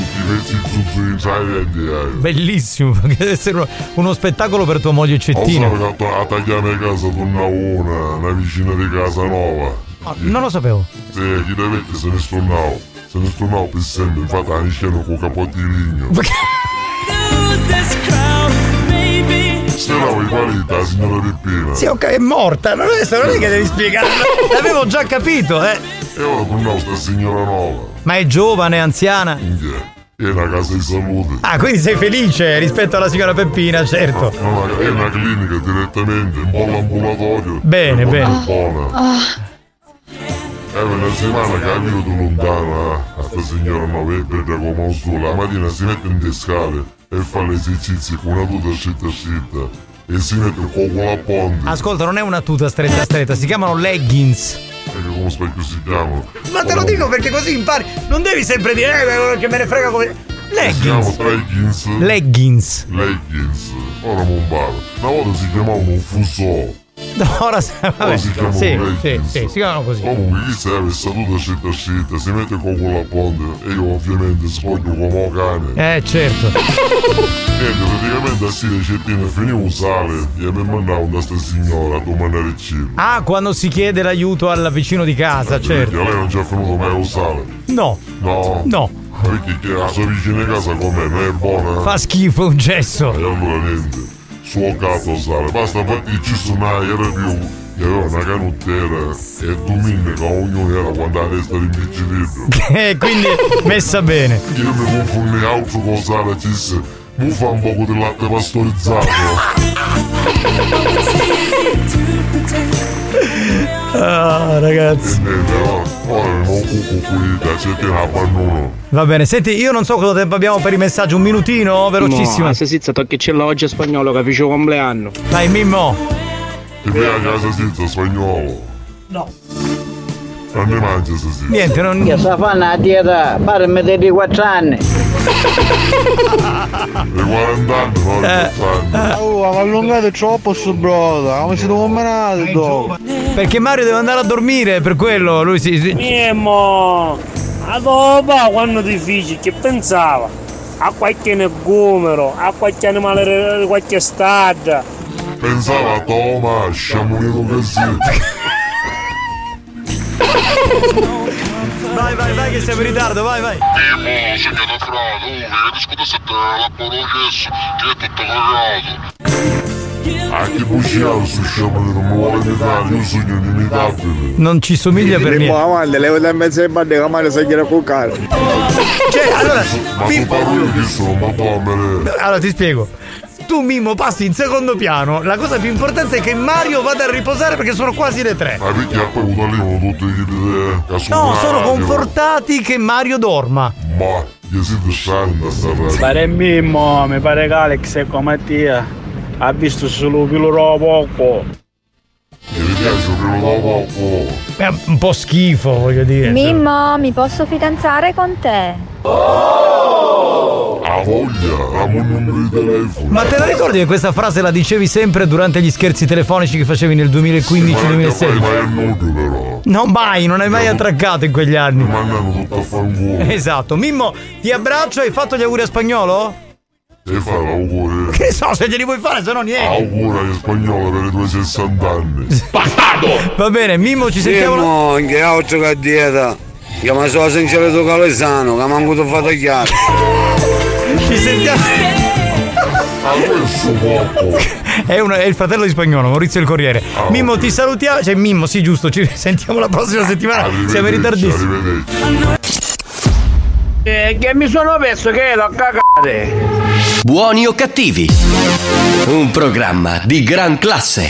Bellissimo, perché deve essere uno, spettacolo per tua moglie Ho Cettina. saputo a tagliare casa torna una, una vicina di casa nuova. Ah, non lo sapevo. Sì, chi deve se ne stornavo. Se ne stornavo per sempre, infatti la scena con capotti di legno. Speravo i qualità, signora Peppina. Sì, ok, è morta. Non è, non è che devi spiegare. L'avevo già capito, eh. E ora tornavo sta signora nuova. Ma è giovane, anziana? Minchia, È una casa di salute. Ah, quindi sei felice rispetto alla signora Peppina, certo. È una, è una clinica direttamente, un po' l'ambulatorio. Bene, È bene. buona. È una settimana che arrivo da lontana a sta signora nuova e vede come un sole. La mattina si mette in scale e fa gli esercizi con una tuta scitta scitta e si mette il cuoco a ponte. Ascolta, non è una tuta stretta stretta, si chiamano leggings. E che come specchio si chiamano? Ma te lo dico perché così impari. Non devi sempre dire eh, che me ne frega come. Leggings. leggings. Leggings. Leggings. Ora vado. Una volta si chiamavano un fuso. No, ora vabbè, Ora si chiamano sì, sì, sì, si chiamano così. Comunque chi serve sta tutta scitta scitta, si mette con quella ponte e io ovviamente spoglio come cane. Eh, certo. Niente, praticamente a sì cettina finivo un sale e mi mandavo da sta signora a domandare il cibo. Ah, quando si chiede l'aiuto al vicino di casa, Perché certo. a lei non ci è venuto mai un sale. No, No. no. Perché la sua vicina di casa com'è? Non è buona? Fa schifo, un gesso. E allora niente. Suo gatto sale. Basta su una era più. Che aveva una canottera e domenica ognuno era quando la testa rimbicciolito. Eh, quindi messa bene. Io mi confondi altro con sale e disse mi fa un poco di latte pastorizzato. Ah, ragazzi. Va bene, senti, io non so quanto tempo abbiamo per i messaggi, un minutino, velocissimo. No, se si tocchi c'è l'oggi spagnolo che fece compleanno. Dai, Mimmo. Ti piace casa senza spagnolo? No. Non ne mangia se si. Niente, non. Io sto facendo la dieta, parmi dei 4 anni. Dei 40 anni, no? Eh, Dei 40 anni. Oh, ma allungate troppo su broda, come si deve menare dopo? Perché Mario deve andare a dormire, per quello lui si. si- Mimmo, a dopo quando ti feci che pensava? A qualche negumero, a qualche animale di qualche strada. Pensava a Toma, sciamonito così. Vai, vai, vai, che siamo in ritardo, vai, vai. Mimmo, segnato frato, oh, che discuto se te la processo, che è tutto cagato. Anche Bucciano su sciamonito mi vuole imitare, io sogno inimitabile. Non ci somiglia per niente. avanti, levo da mezzo e bande che male sai che cuccare. Cioè, allora, Ma tu parlo io che sono, ma allora ti spiego. Tu Mimmo passi in secondo piano, la cosa più importante è che Mario vada a riposare perché sono quasi le tre. Ma perché poi arrivano tutti gli idee No, sono confortati che Mario dorma. Ma gli siete strani da sta. Pare Mimmo, mi pare che Alex è come te. Ha visto solo quello poco. Mi piace quello da poco. È un po' schifo, voglio dire. Mimmo, mi posso fidanzare con te? Ha voglia, dammi un numero di telefono. Ma te la ricordi che questa frase la dicevi sempre durante gli scherzi telefonici che facevi nel 2015-2016? Ma è nudo però. No, mai, non hai mai attraccato in quegli anni. Mi mandano tutto a fanculo. Esatto. Mimmo, ti abbraccio, hai fatto gli auguri a spagnolo? E fa l'auguri. Che so se glieli vuoi fare, se no niente. Auguri in spagnolo per i tuoi 60 anni. Va bene, Mimmo, ci sentiamo. Sentiamo che altro che dieta. Che mi sono sincero calesano, che mi hanno avuto fatto chiaro. Ci sentiamo. È, un- è il fratello di spagnolo, Maurizio il Corriere. Mimmo, ti salutiamo. Cioè, Mimmo, sì, giusto, ci sentiamo la prossima settimana. Siamo in ritardissimi. Eh, che mi sono perso che ero a cagare. Buoni o cattivi? Un programma di gran classe.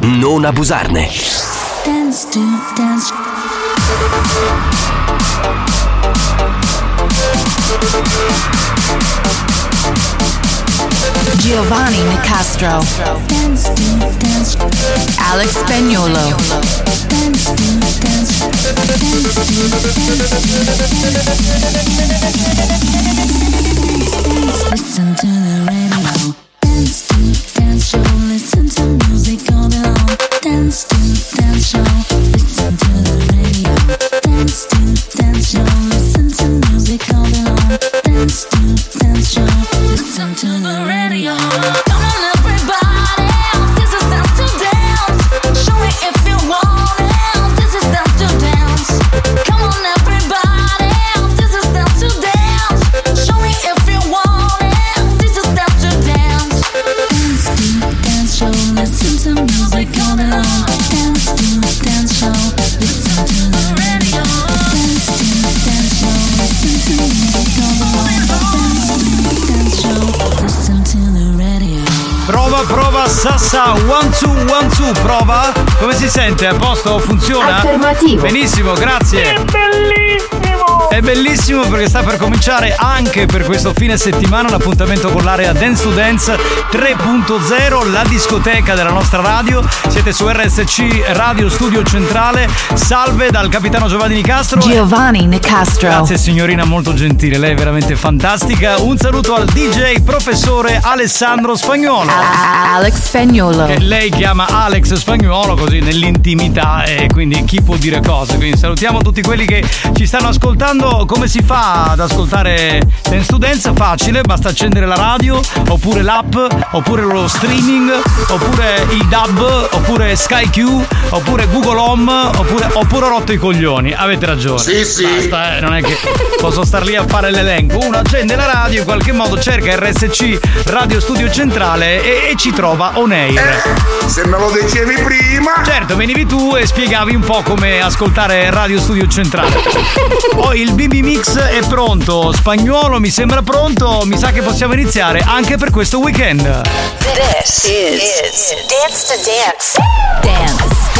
non abusarne. Dance to Dance. Giovanni Nicastro. Dance to Dance. Alex Spagnolo. Dance to Dance. Listen to. Dance Sassa, one two, one two, prova. Come si sente? A posto? Funziona? Affermativo. Benissimo, grazie. È bellissimo! È bellissimo perché sta per cominciare anche per questo fine settimana l'appuntamento con l'area Dance to Dance 3.0, la discoteca della nostra radio. Siete su RSC Radio Studio Centrale. Salve dal capitano Giovanni Nicastro. Giovanni Nicastro. Grazie signorina, molto gentile, lei è veramente fantastica. Un saluto al DJ professore Alessandro Spagnolo. Alex Spagnolo. Che lei chiama Alex Spagnuolo così nell'intimità e quindi chi può dire cosa. Quindi salutiamo tutti quelli che ci stanno ascoltando chiedendo come si fa ad ascoltare to Dance, facile, basta accendere la radio, oppure l'app, oppure lo streaming, oppure il DAB, oppure SkyQ, oppure Google Home, oppure, oppure ho rotto i coglioni. Avete ragione. Sì, sì. Basta, eh, non è che posso star lì a fare l'elenco. Uno accende la radio, in qualche modo cerca RSC Radio Studio Centrale e, e ci trova on air. se me lo dicevi prima. Certo, venivi tu e spiegavi un po' come ascoltare Radio Studio Centrale. Poi il BB Mix è pronto, spagnolo mi sembra pronto, mi sa che possiamo iniziare anche per questo weekend. This is, Dance to Dance. Dance.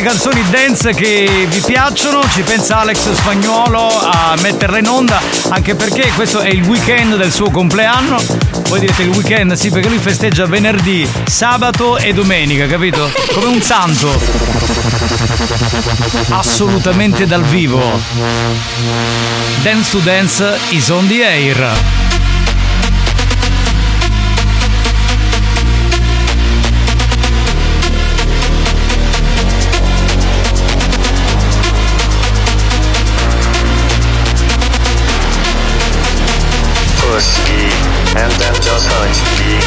Le canzoni dance che vi piacciono, ci pensa Alex Spagnuolo a metterle in onda, anche perché questo è il weekend del suo compleanno. Voi direte il weekend, sì, perché lui festeggia venerdì, sabato e domenica, capito? Come un santo. Assolutamente dal vivo. Dance to Dance is on the air. Push me and then just hurt me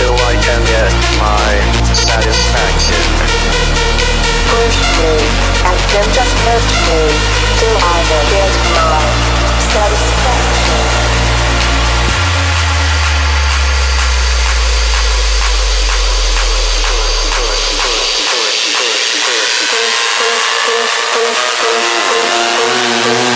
till I can get my satisfaction. Push me and then just hurt me till I can get my satisfaction. Let's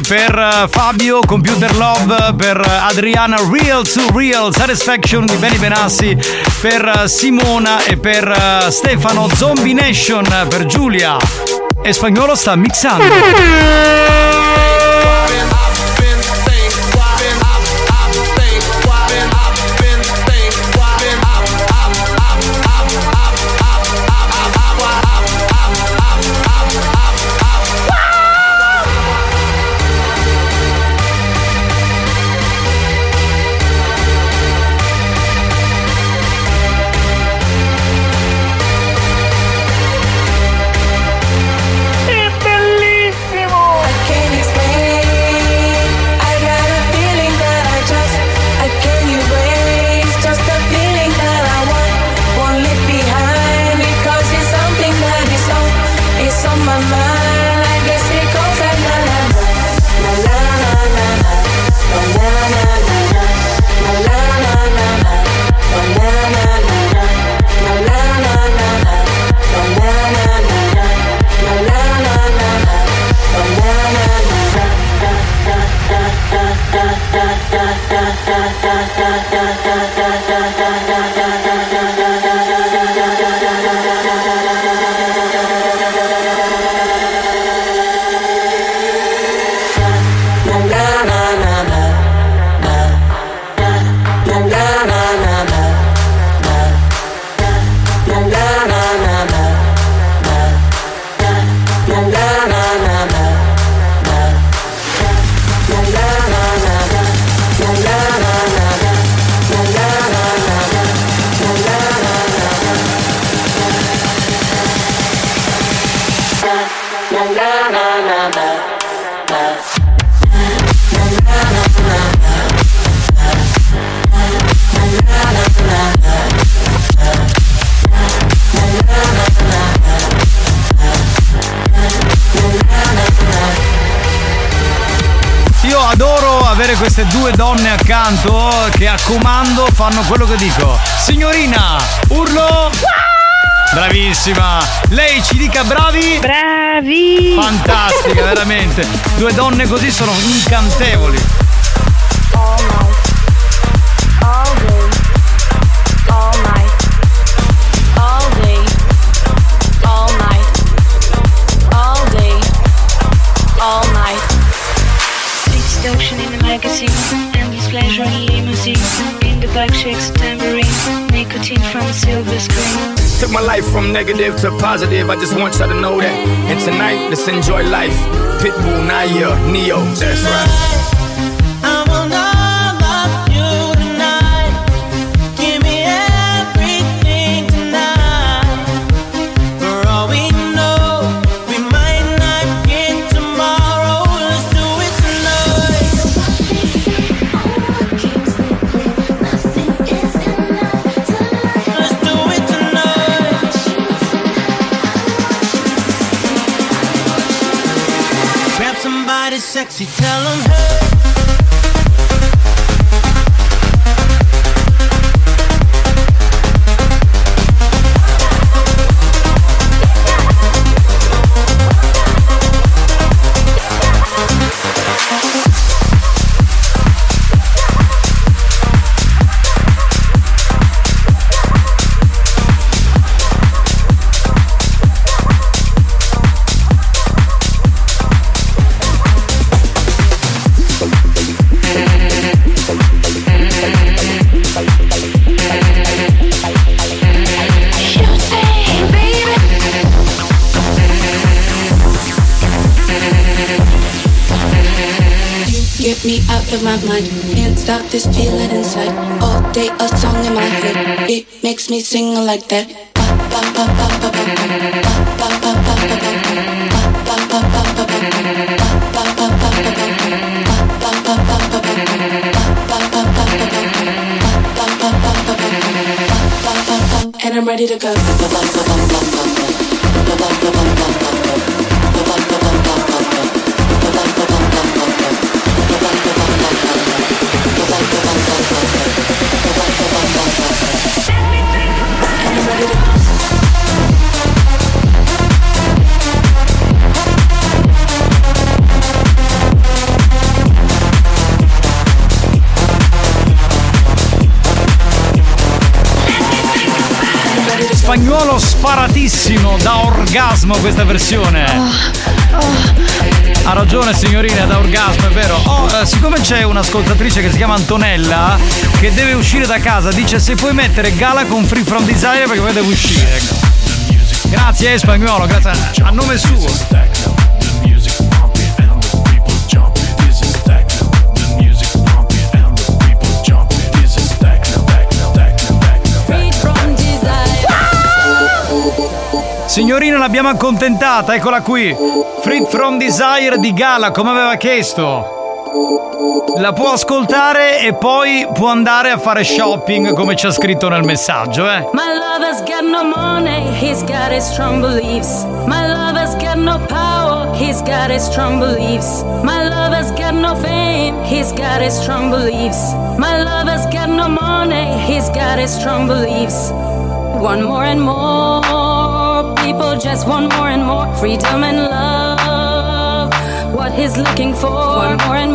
per eh, Fabio, Computer Love, per eh, Adriana, Real to Real, Satisfaction di Beni Benassi, per eh, Simona e per Stefano, Zombie Nation, per Giulia. E spagnolo sta mixando. fanno quello che dico. Signorina, urlo! Bravissima! Lei ci dica bravi! Bravi! Fantastica, veramente! Due donne così sono incantevoli! negative to positive, I just want y'all to know that. And tonight, let's enjoy life. Pitbull, Naya, Neo. That's right. sexy, tell them orgasmo questa versione. Ha ragione signorina, da orgasmo, è vero. Oh, eh, siccome c'è un'ascoltatrice che si chiama Antonella che deve uscire da casa, dice se puoi mettere Gala con Free From Desire perché poi deve uscire. Grazie Spagnuolo, grazie a nome suo. Signorina l'abbiamo accontentata, eccola qui. Free from Desire di Gala, come aveva chiesto. La può ascoltare e poi può andare a fare shopping come ha scritto nel messaggio, eh. My lover's got no money, he's got his strong beliefs. My lover's got no power, he's got his strong beliefs. My lover's got no fame, he's got his strong beliefs. My lover's got no money, he's got his strong beliefs. One more and more, people just want more and more freedom and love. What he's looking for, one more and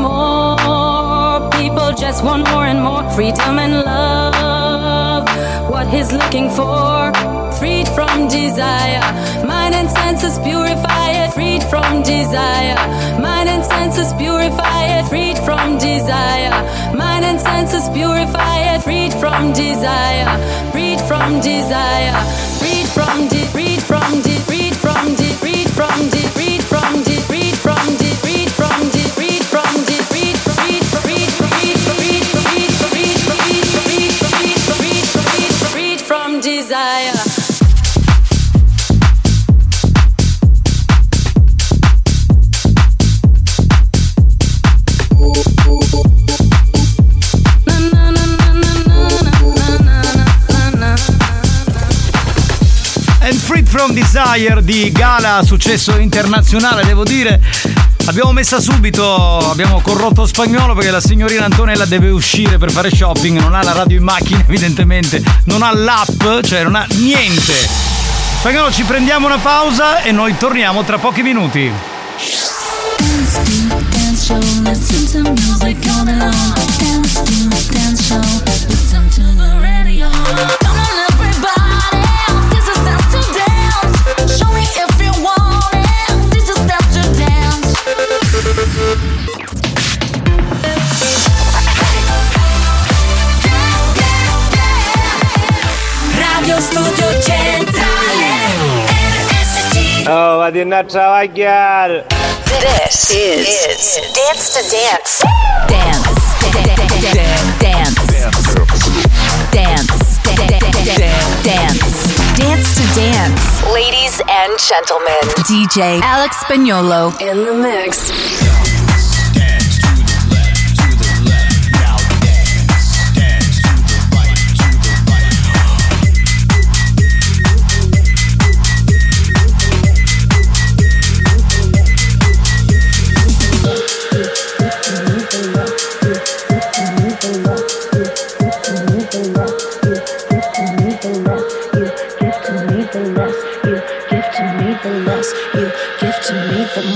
more, people just want more and more freedom and love. What he's looking for, freed from desire, mind and senses purify it, freed from desire, mind and senses purify it, freed from desire, mind and senses purify it, freed from desire, freed from desire, freed from deep, read from deep, read from deep, read from deep. Desire di Gala, successo internazionale, devo dire. L'abbiamo messa subito, abbiamo corrotto spagnolo perché la signorina Antonella deve uscire per fare shopping, non ha la radio in macchina evidentemente, non ha l'app, cioè non ha niente. Spagnolo ci prendiamo una pausa e noi torniamo tra pochi minuti. Dance show, listen to music all day long. Dance to dance show, listen to the radio. Oh, vadi a travagliare. This is, Dance to Dance. Dance. Dance. Dance. Dance. Dance to Dance. Ladies and gentlemen, DJ Alex Spagnolo in the mix.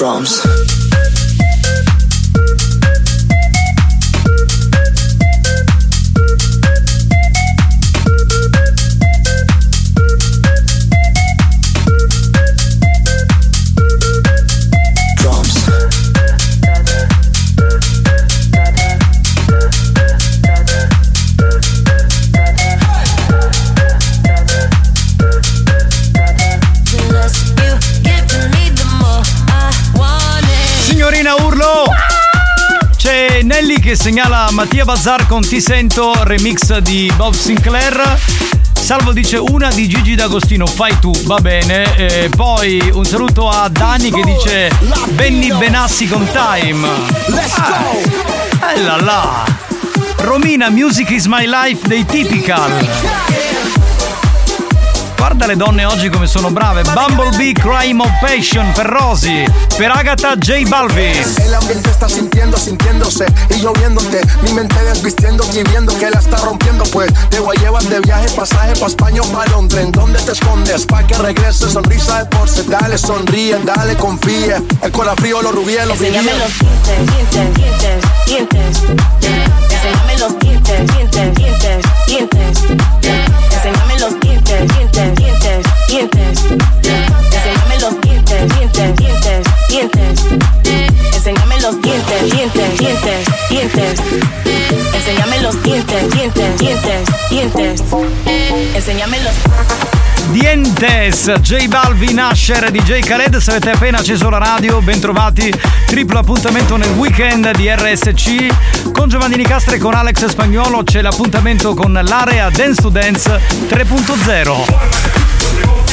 Drums. Che segnala Mattia Bazzar con Ti sento, remix di Bob Sinclair. Salvo dice una di Gigi D'Agostino, fai tu, va bene. E poi un saluto a Dani che dice Benny Benassi con Time. Ah, eh là là. Romina, Music is my life dei Typical. Guarda le donne oggi come sono brave. Bumblebee Crime of Passion per Rosy, per Agatha J Balvin. El ambiente está sintiendo, sintiéndose y yo viéndote. Mi mente desvistiendo y viendo que la está rompiendo. Pues te voy a llevar de viaje, pasaje pa' España o pa' Londres. ¿En dónde te escondes? Pa' que regrese, sonrisa de porce. Dale, sonríe, dale, confíe. El corazón frío, los rubíes, los Enséñame los dientes, dientes, dientes, dientes. Enséñame los dientes, dientes, dientes, dientes. Enséñame los dientes, dientes, dientes. Enséñame los dientes, dientes, dientes, dientes. Enséñame los dientes, dientes, dientes, dientes. Enséñame los dientes, dientes, dientes, dientes. Enséñame los Dientes, J Balvin, Asher DJ Khaled, se avete appena acceso la radio, bentrovati, triplo appuntamento nel weekend di RSC, con Giovanni Nicastre e con Alex Spagnolo c'è l'appuntamento con l'area Dance to Dance 3.0.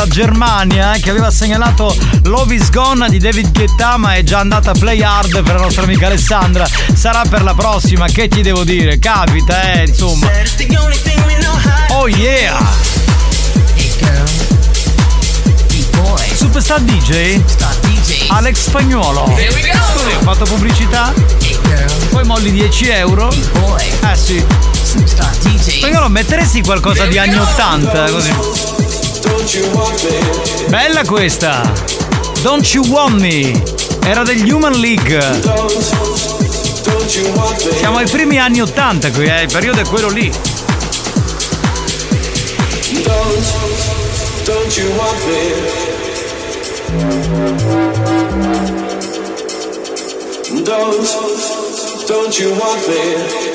dalla Germania eh, che aveva segnalato Love is Gone di David Guetta ma è già andata a play hard per la nostra amica Alessandra. Sarà per la prossima, che ti devo dire? Capita, eh, insomma. Oh yeah! Superstar DJ? Alex Spagnuolo. Scusi, ho fatto pubblicità? Poi molli 10 euro? Eh sì. Spagnolo, metteresti qualcosa di anni 80 così? Bella questa! Don't you want me? Era degli Human League. Siamo ai primi anni 80 qui, eh, il periodo è quello lì. Don't, don't you want me? Don't, don't you want me?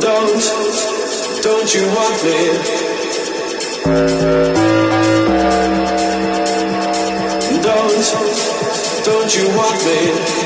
Don't, don't you want me? Don't, don't you want me?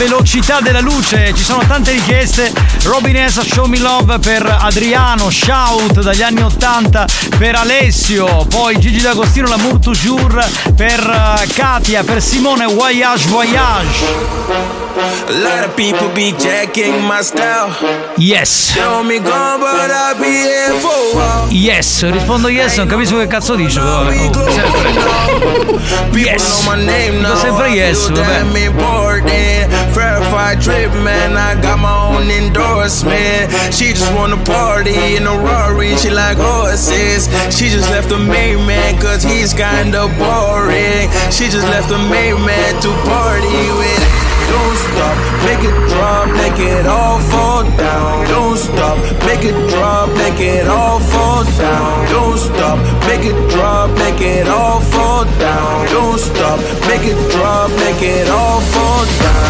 Velocità della luce. Ci sono tante richieste. Robin S. Show Me Love per Adriano, Shout dagli anni 80 per Alessio, poi Gigi D'Agostino, L'amour toujours per eh, Katia, per Simone, Voyage Voyage. A lot of people be jacking my style. Yes. Yes. Rispondo yes, non capisco che cazzo dice, però vabbè, comunque, sempre. Yes. Dico sempre yes, vabbè. She like oh, horses. She just left the main man, cause he's kinda boring. She just left the main man to party with. Don't stop, make it drop, make it all fall down. Don't stop, make it drop, make it all fall down. Don't stop, make it drop, make it all fall down. Don't stop, make it drop, make it all fall down.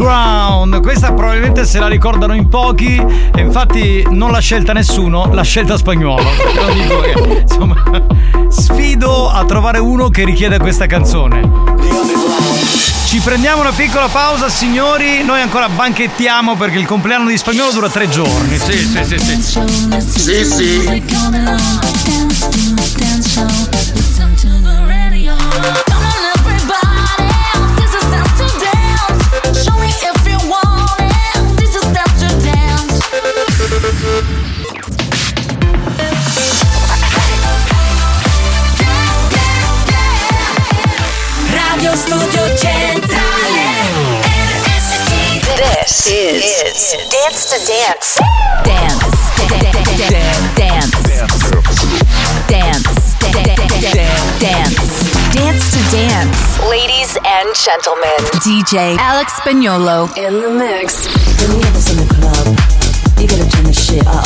Underground, questa probabilmente se la ricordano in pochi e infatti non l'ha scelta nessuno, l'ha scelta spagnolo. Che, insomma, sfido a trovare uno che richiede questa canzone. Ci prendiamo una piccola pausa, signori. Noi ancora banchettiamo perché il compleanno di spagnolo dura tre giorni. Sì, sì, sì, sì. Sì, sì. Dance to Dance. Dance. Dance. Dance. Dance. Dance to Dance. Ladies and gentlemen, DJ Alex Spagnolo in the mix. When you have this in the club, you gotta turn the shit up.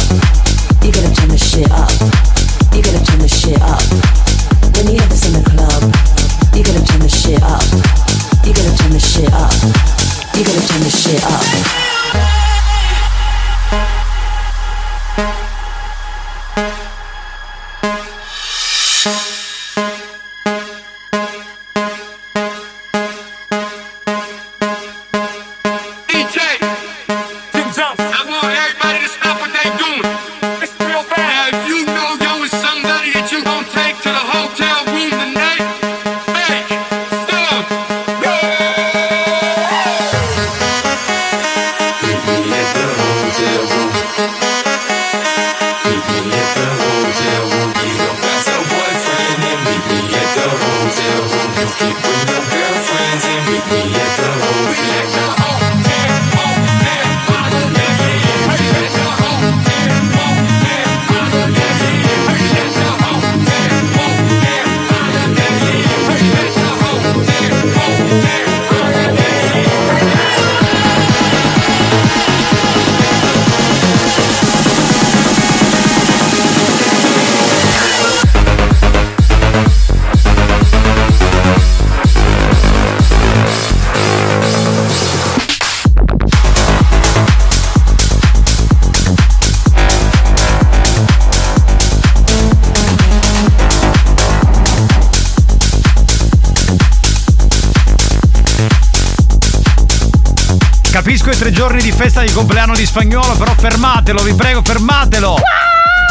You gotta turn the shit up. You gotta turn the shit up. When you have this in the club, you gotta turn the shit up. You gotta turn the shit up. You gotta turn the shit up. Festa di compleanno di spagnolo, però fermatelo, vi prego, fermatelo!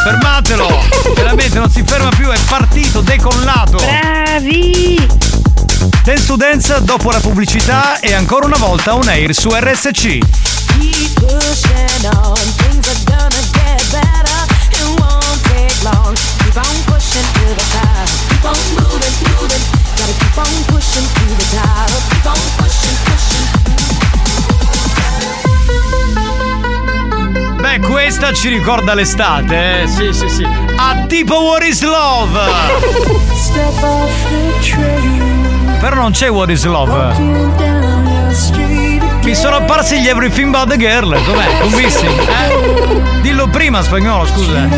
Fermatelo! Veramente non si ferma più, è partito, decollato! Bravi! Dance to Dance dopo la pubblicità e ancora una volta un air su RSC. Keep pushing on, questa ci ricorda l'estate, eh? Sì, sì, sì. A tipo What is Love! Però non c'è What is Love. Mi sono apparsi gli Everything Bad Girl. Com'è? Convissimi, eh? Dillo prima spagnolo, scusa.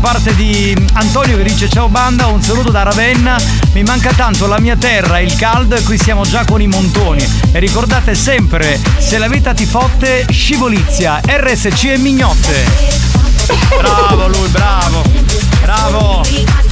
parte di Antonio che dice ciao banda, un saluto da Ravenna, mi manca tanto la mia terra, il caldo e qui siamo già con i montoni. E ricordate sempre, se la vita ti fotte, scivolizia, RSC e mignotte. Bravo lui, bravo, bravo.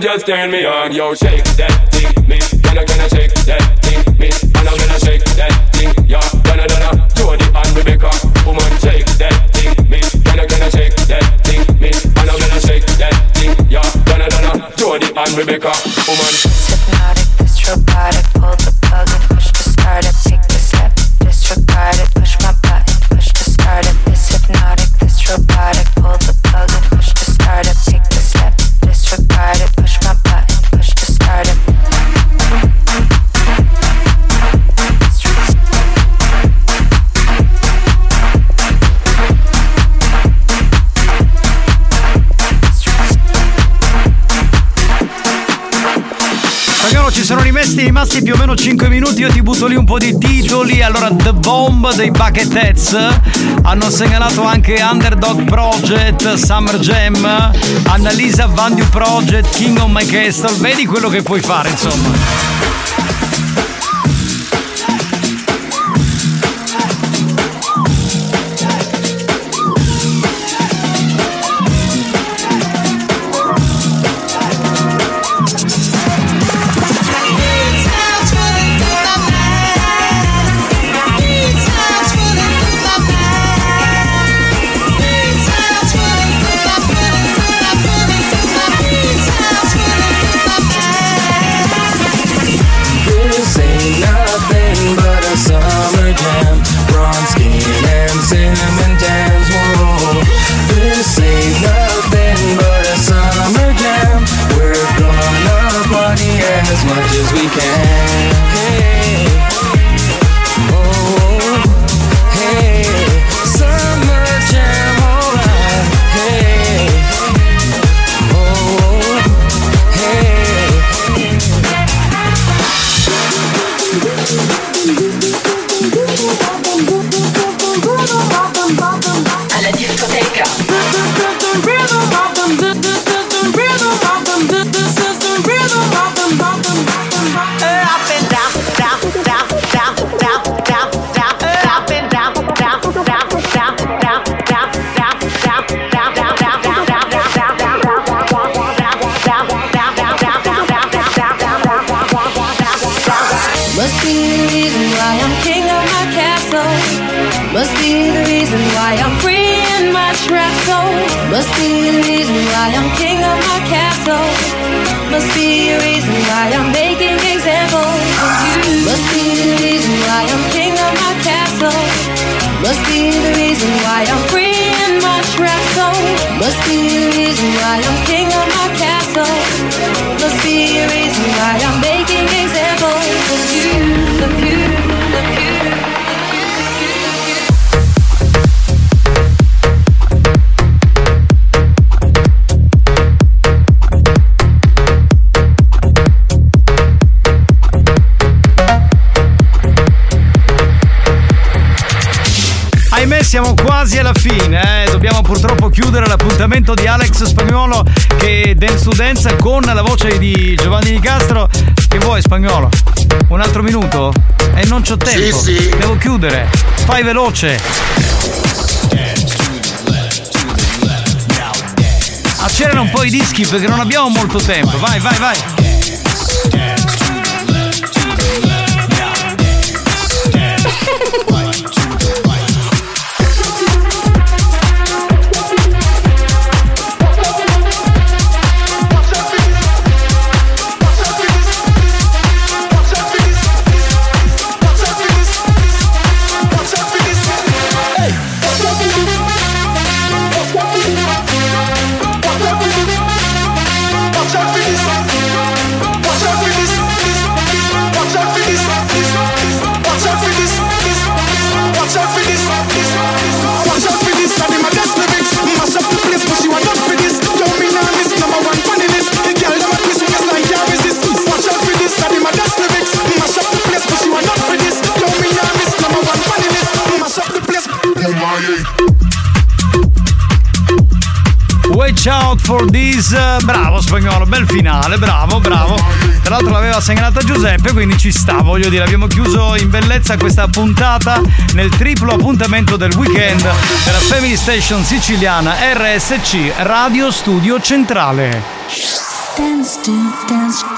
just turn me on, yo, shake that group dei Bucketheads hanno segnalato anche Underdog Project, Summer Jam, Annalisa Vandu Project, King of My Castle. Vedi quello che puoi fare, insomma. c'ho tempo. Sì, sì. Devo chiudere. Fai veloce. Accelera un po' i dischi perché non abbiamo molto tempo. Vai, vai, vai. For this. Bravo spagnolo, bel finale, bravo, bravo. Tra l'altro l'aveva segnalata Giuseppe, quindi ci sta, voglio dire, abbiamo chiuso in bellezza questa puntata nel triplo appuntamento del weekend della Family Station siciliana RSC Radio Studio Centrale. Dance to dance.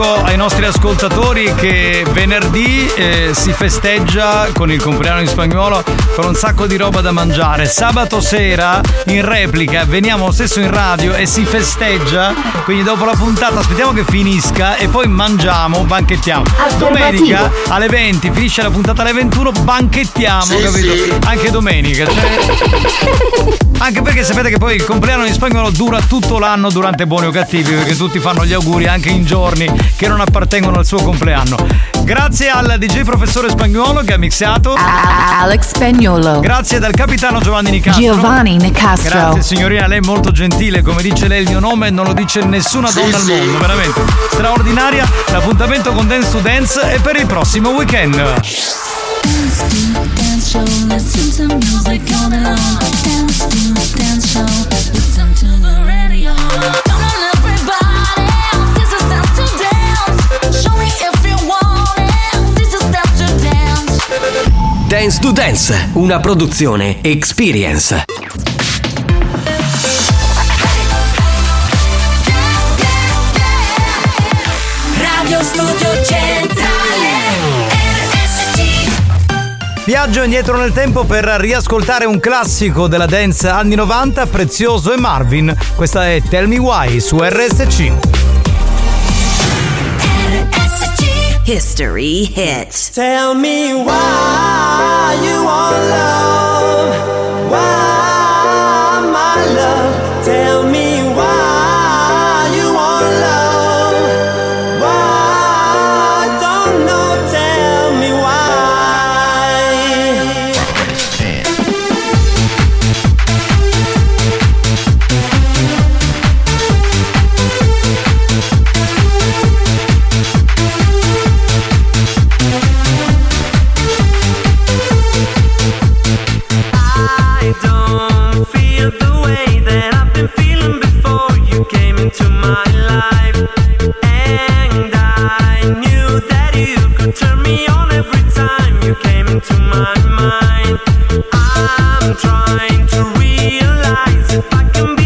Dico ai nostri ascoltatori che venerdì eh, si festeggia con il compleanno di spagnolo con un sacco di roba da mangiare. Sabato sera in replica veniamo lo stesso in radio e si festeggia. Quindi dopo la puntata aspettiamo che finisca e poi mangiamo, banchettiamo. Domenica alle 20 finisce la puntata alle 21, banchettiamo, Sì, capito? sì. Anche domenica. cioè- anche perché sapete che poi il compleanno di spagnolo dura tutto l'anno durante buoni o cattivi, perché tutti fanno gli auguri anche in giorni che non appartengono al suo compleanno. Grazie al DJ professore spagnolo che ha mixato. Alex Spagnolo. Grazie dal capitano Giovanni Nicastro. Giovanni Nicastro. Grazie signorina, lei è molto gentile, come dice lei il mio nome non lo dice nessuna Sì, donna sì. al mondo, veramente straordinaria. L'appuntamento con Dance to Dance è per il prossimo weekend. Dance to dance show. Listen to music all day long. Dance to dance show. Dance. To Dance, una produzione Experience. Radio Studio Centrale. RSC. Viaggio indietro nel tempo per riascoltare un classico della dance anni 90, Prezioso e Marvin. Questa è Tell Me Why su RSC. History hits. Tell me why you want love. Why, my love? Trying to realize if I can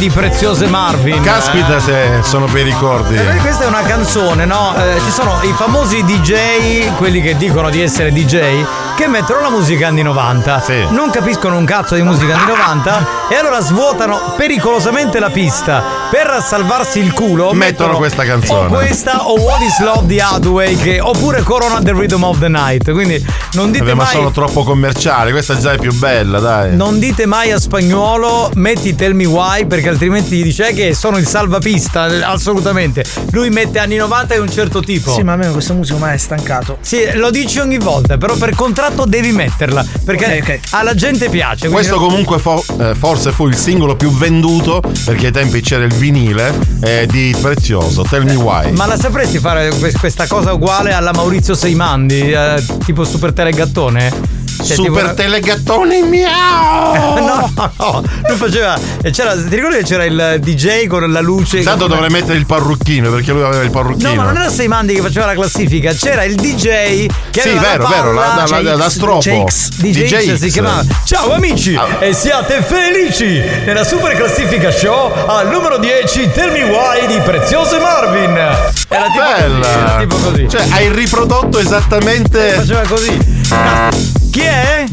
di Preziose Marvin. Caspita se sono bei ricordi. Eh, questa è una canzone, no? Eh, ci sono i famosi DJ, quelli che dicono di essere DJ, che mettono la musica anni 90. Non capiscono un cazzo di musica anni 90 e allora svuotano pericolosamente la pista. Per salvarsi il culo Mettono questa canzone. O questa o What is Love di Hathaway che, oppure Corona The Rhythm of the Night. Quindi non dite Vabbè, ma mai sono troppo commerciali, questa già è più bella, dai. non dite mai a spagnolo metti Tell Me Why perché altrimenti gli dice "Eh, che sono il salvapista, eh, assolutamente. Lui mette anni 90 di un certo tipo. Sì, ma almeno questa musica ormai è stancato. Sì, lo dici ogni volta, però per contratto devi metterla perché alla gente piace. Questo comunque fo- eh, forse fu il singolo più venduto perché ai tempi c'era il vinile eh, di Prezioso, Tell Me Why. Ma la sapresti fare que- questa cosa uguale alla Maurizio Seimandi, eh, tipo super telegattone? Cioè, Super tipo- telegattone miau! no, no, lui faceva. C'era, ti ricordi che c'era il DJ con la luce? Intanto con- dovrei mettere il parrucchino perché lui aveva il parrucchino. No, ma non era Seimandi che faceva la classifica, c'era il DJ che Sì, aveva vero, la vero, la- palla. la- la- la stropo. DJ X, DJ X DJ si chiamava. Ciao amici e siate felici nella super classifica show al numero 10 Tell Me Why di Preziose Marvin. Era tipo così, era Bella! tipo così. Cioè, hai riprodotto esattamente. Faceva così. Chi è?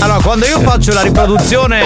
Allora, quando io faccio la riproduzione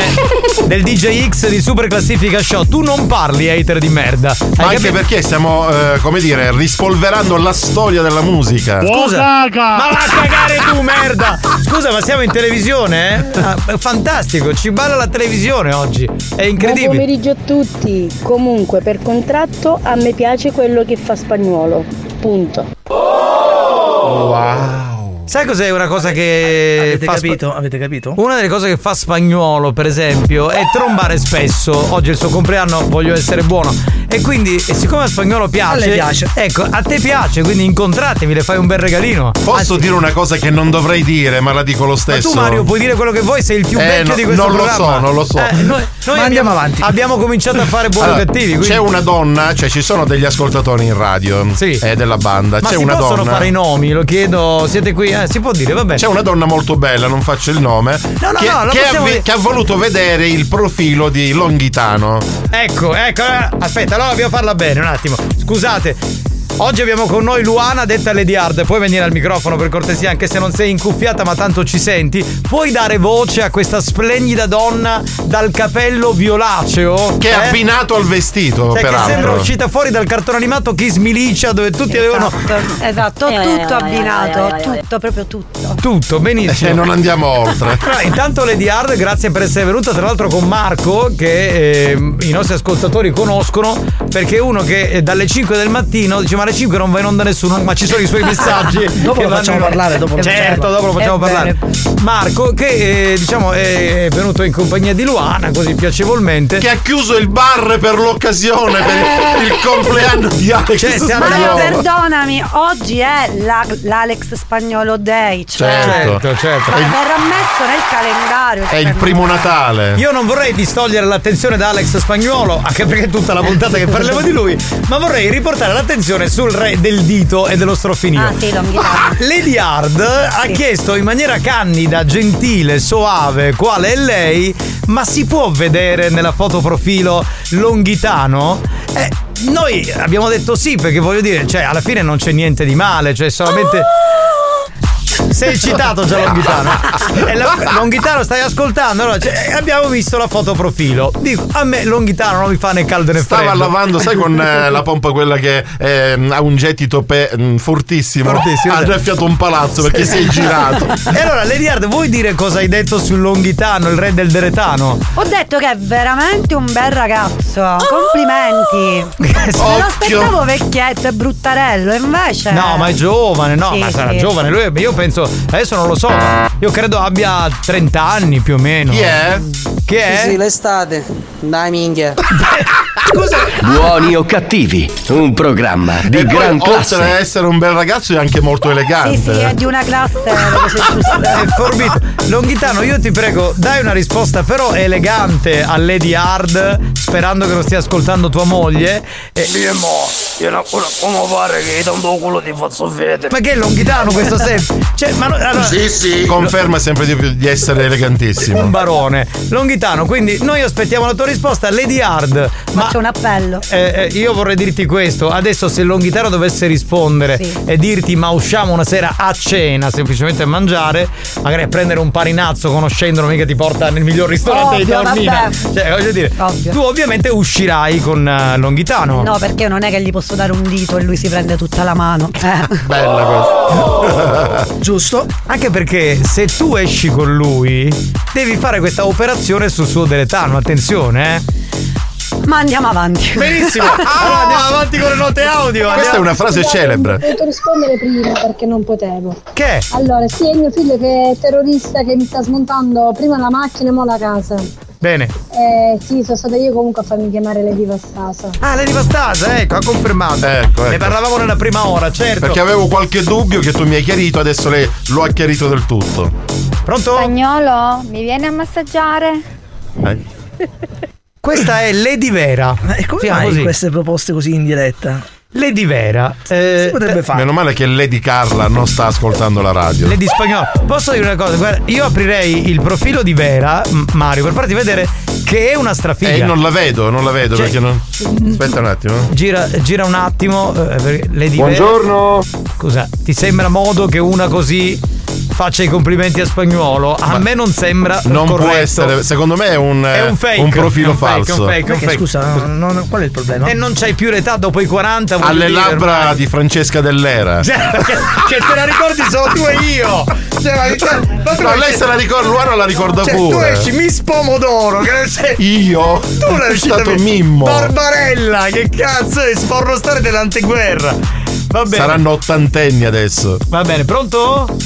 del DJ X di Super Classifica Show, tu non parli, hater di merda. Hai Ma anche capito? perché stiamo, eh, come dire, rispolverando la storia della musica. Scusa, ma va a cagare tu, merda! Scusa, ma siamo in televisione, eh? Ah, fantastico, ci balla la televisione oggi. È Buon incredibile. pomeriggio a tutti. Comunque, per contratto a me piace quello che fa spagnolo. Punto. Wow. Sai cos'è una cosa che Avete fa capito? Avete capito? Una delle cose che fa spagnolo, per esempio, è trombare spesso. Oggi è il suo compleanno, voglio essere buono. E quindi, e siccome a spagnolo piace. A lei piace. Ecco, a te piace, quindi incontratevi, le fai un bel regalino. Posso dire una cosa che non dovrei dire, ma la dico lo Ma stesso. tu Mario puoi dire quello che vuoi, sei il più Eh, vecchio no- di questo non lo programma. so, non lo so. Eh, noi noi Ma abbiamo, andiamo avanti. abbiamo cominciato a fare buoni o Allora, cattivi. quindi- C'è una donna, cioè ci sono degli ascoltatori in radio Sì. eh, della banda. Ma c'è si una possono donna. fare i nomi, lo chiedo, siete qui? Eh, si può dire, vabbè. C'è una donna molto bella, non faccio il nome, No, no, che, no, che ha, possiamo dire. che ha voluto vedere il profilo di Longhitano. Ecco, ecco, aspetta, allora dobbiamo farla bene un attimo. Scusate. Oggi abbiamo con noi Luana, detta Lady Hard. Puoi venire al microfono per cortesia, anche se non sei incuffiata, ma tanto ci senti. Puoi dare voce a questa splendida donna dal capello violaceo? Che è eh? abbinato al vestito, Cioè, che peraltro. sembra uscita fuori dal cartone animato Kiss Milicia, dove tutti avevano Esatto, Eh, tutto eh, abbinato, eh, eh, tutto, proprio tutto. tutto, benissimo. E non andiamo oltre. Allora, intanto Lady Hard, grazie per essere venuta, tra l'altro con Marco, che ehm, i nostri ascoltatori conoscono, perché è uno che eh, dalle 5 del mattino dice ma alle 5 non va in onda nessuno, ma ci sono i suoi messaggi. Dopo lo facciamo parlare, dopo lo Certo, facciamo dopo lo facciamo È parlare. Marco, che eh, diciamo è venuto in compagnia di Luana, così piacevolmente. Che ha chiuso il bar per l'occasione, per il compleanno di Alex Cioè, Ma Spagnolo. perdonami, oggi è la- l'Alex Spagnolo Day, cioè Certo. Certo, certo. verrà messo nel calendario. È il cioè, primo Natale. Io non vorrei distogliere l'attenzione da Alex Spagnuolo, anche perché è tutta la puntata che parliamo di lui, ma vorrei riportare l'attenzione sul re del dito e dello strofinio. Ah sì, Longhitano. Lady Hard ha chiesto in maniera candida, gentile, soave quale è lei, ma si può vedere nella foto profilo Longhitano? Eh, noi abbiamo detto sì, perché voglio dire, cioè, alla fine non c'è niente di male, cioè solamente. Sei citato già Longhitano. E la- Longhitano stai ascoltando? Allora, cioè, abbiamo visto la foto profilo. Dico, a me Longhitano non mi fa né caldo né freddo. Stava lavando, sai, con eh, la pompa quella che ehm, ha un gettito pe- mm, fortissimo. Fortissimo, Ha sì. graffiato un palazzo perché si è girato. E allora, Lady Hard, vuoi dire cosa hai detto sul Longhitano, il re del Deretano? Ho detto che è veramente un bel ragazzo. Complimenti. Me lo aspettavo vecchietto e bruttarello, invece. No, ma è giovane, no, Sì, ma sarà sì. giovane. Lui, io penso, adesso non lo so, io credo abbia 30 anni più o meno. Chi è? Chi è? Sì, l'estate. Dai, minchia. Scusa. Buoni o cattivi, un programma di E poi, gran oltre classe. ad essere un bel ragazzo, è anche molto elegante. Sì, sì, è di una classe. È forbito. Longhitano, io ti prego, dai una risposta però elegante a Lady Hard, sperando che lo stia ascoltando tua moglie. E- Mia mo, io non come pare che tanto culo ti faccio vedere. Ma che è Longhitano questo sempre? Cioè, ma no- allora- Conferma sempre di più di essere elegantissimo. Un barone. Longhitano, quindi noi aspettiamo la tua risposta. Lady Hard. Ma Faccio un appello. eh, eh, io vorrei dirti questo. Adesso se Longhitano dovesse rispondere Sì. e dirti ma usciamo una sera a cena, semplicemente a mangiare, magari a prendere un parinazzo conoscendolo, mica ti porta nel miglior ristorante di Ovvio, Taormina. Cioè, voglio dire, tu ovviamente uscirai con eh, Longhitano. No, perché non è che gli posso dare un dito e lui si prende tutta la mano. Eh. Bella questa. Giusto? Anche perché se tu esci con lui, devi fare questa operazione sul suo deletano. Attenzione, eh. Ma andiamo avanti. Benissimo. Allora andiamo avanti con le note audio. Questa è una frase celebre. Ho potuto rispondere prima perché non potevo. Che? Allora, sì, è mio figlio che è terrorista che mi sta smontando prima la macchina e mo la casa. Bene. Eh sì, sono stata io comunque a farmi chiamare Lady Vastasa. Ah, Lady Vastasa, ecco, ha confermato. Ecco, Ne ecco. parlavamo nella prima ora, certo. Perché avevo qualche dubbio che tu mi hai chiarito, adesso lei lo ha chiarito del tutto. Pronto? Spagnolo, mi viene a massaggiare? Questa è Lady Vera. E come Siamo mai così. queste proposte così in diretta? Lady Vera. eh, Si potrebbe fare. Meno male che Lady Carla non sta ascoltando la radio. Lady Spagnolo. Posso dire una cosa? Guarda, io aprirei il profilo di Vera, Mario, per farti vedere che è una strafiga. Eh, non la vedo, non la vedo Cioè- perché non. Aspetta un attimo. Gira, gira un attimo. eh, Lady Buongiorno. Vera- Scusa, ti sembra modo che una così faccia i complimenti a spagnolo? A me non sembra. Non può corretto. essere, secondo me è un, È eh, un fake. un profilo è un fake, falso. è un fake, Perché, fake. scusa, non- non- qual è il problema? E non c'hai più l'età dopo i 40. voglio Alle dire, labbra ormai. di Francesca Dell'Era. Cioè, che, che te la ricordi solo tu e io. Cioè, ma, cioè, ma No, lei se la ricorda, Luana la ricorda cioè, pure. Tu esci Miss Pomodoro, che sei. Io? Tu riuscito stato Mimmo. Barbarella, che cazzo è sfornostare dell'anteguerra. Va bene. Saranno ottantenni adesso. Va bene, pronto?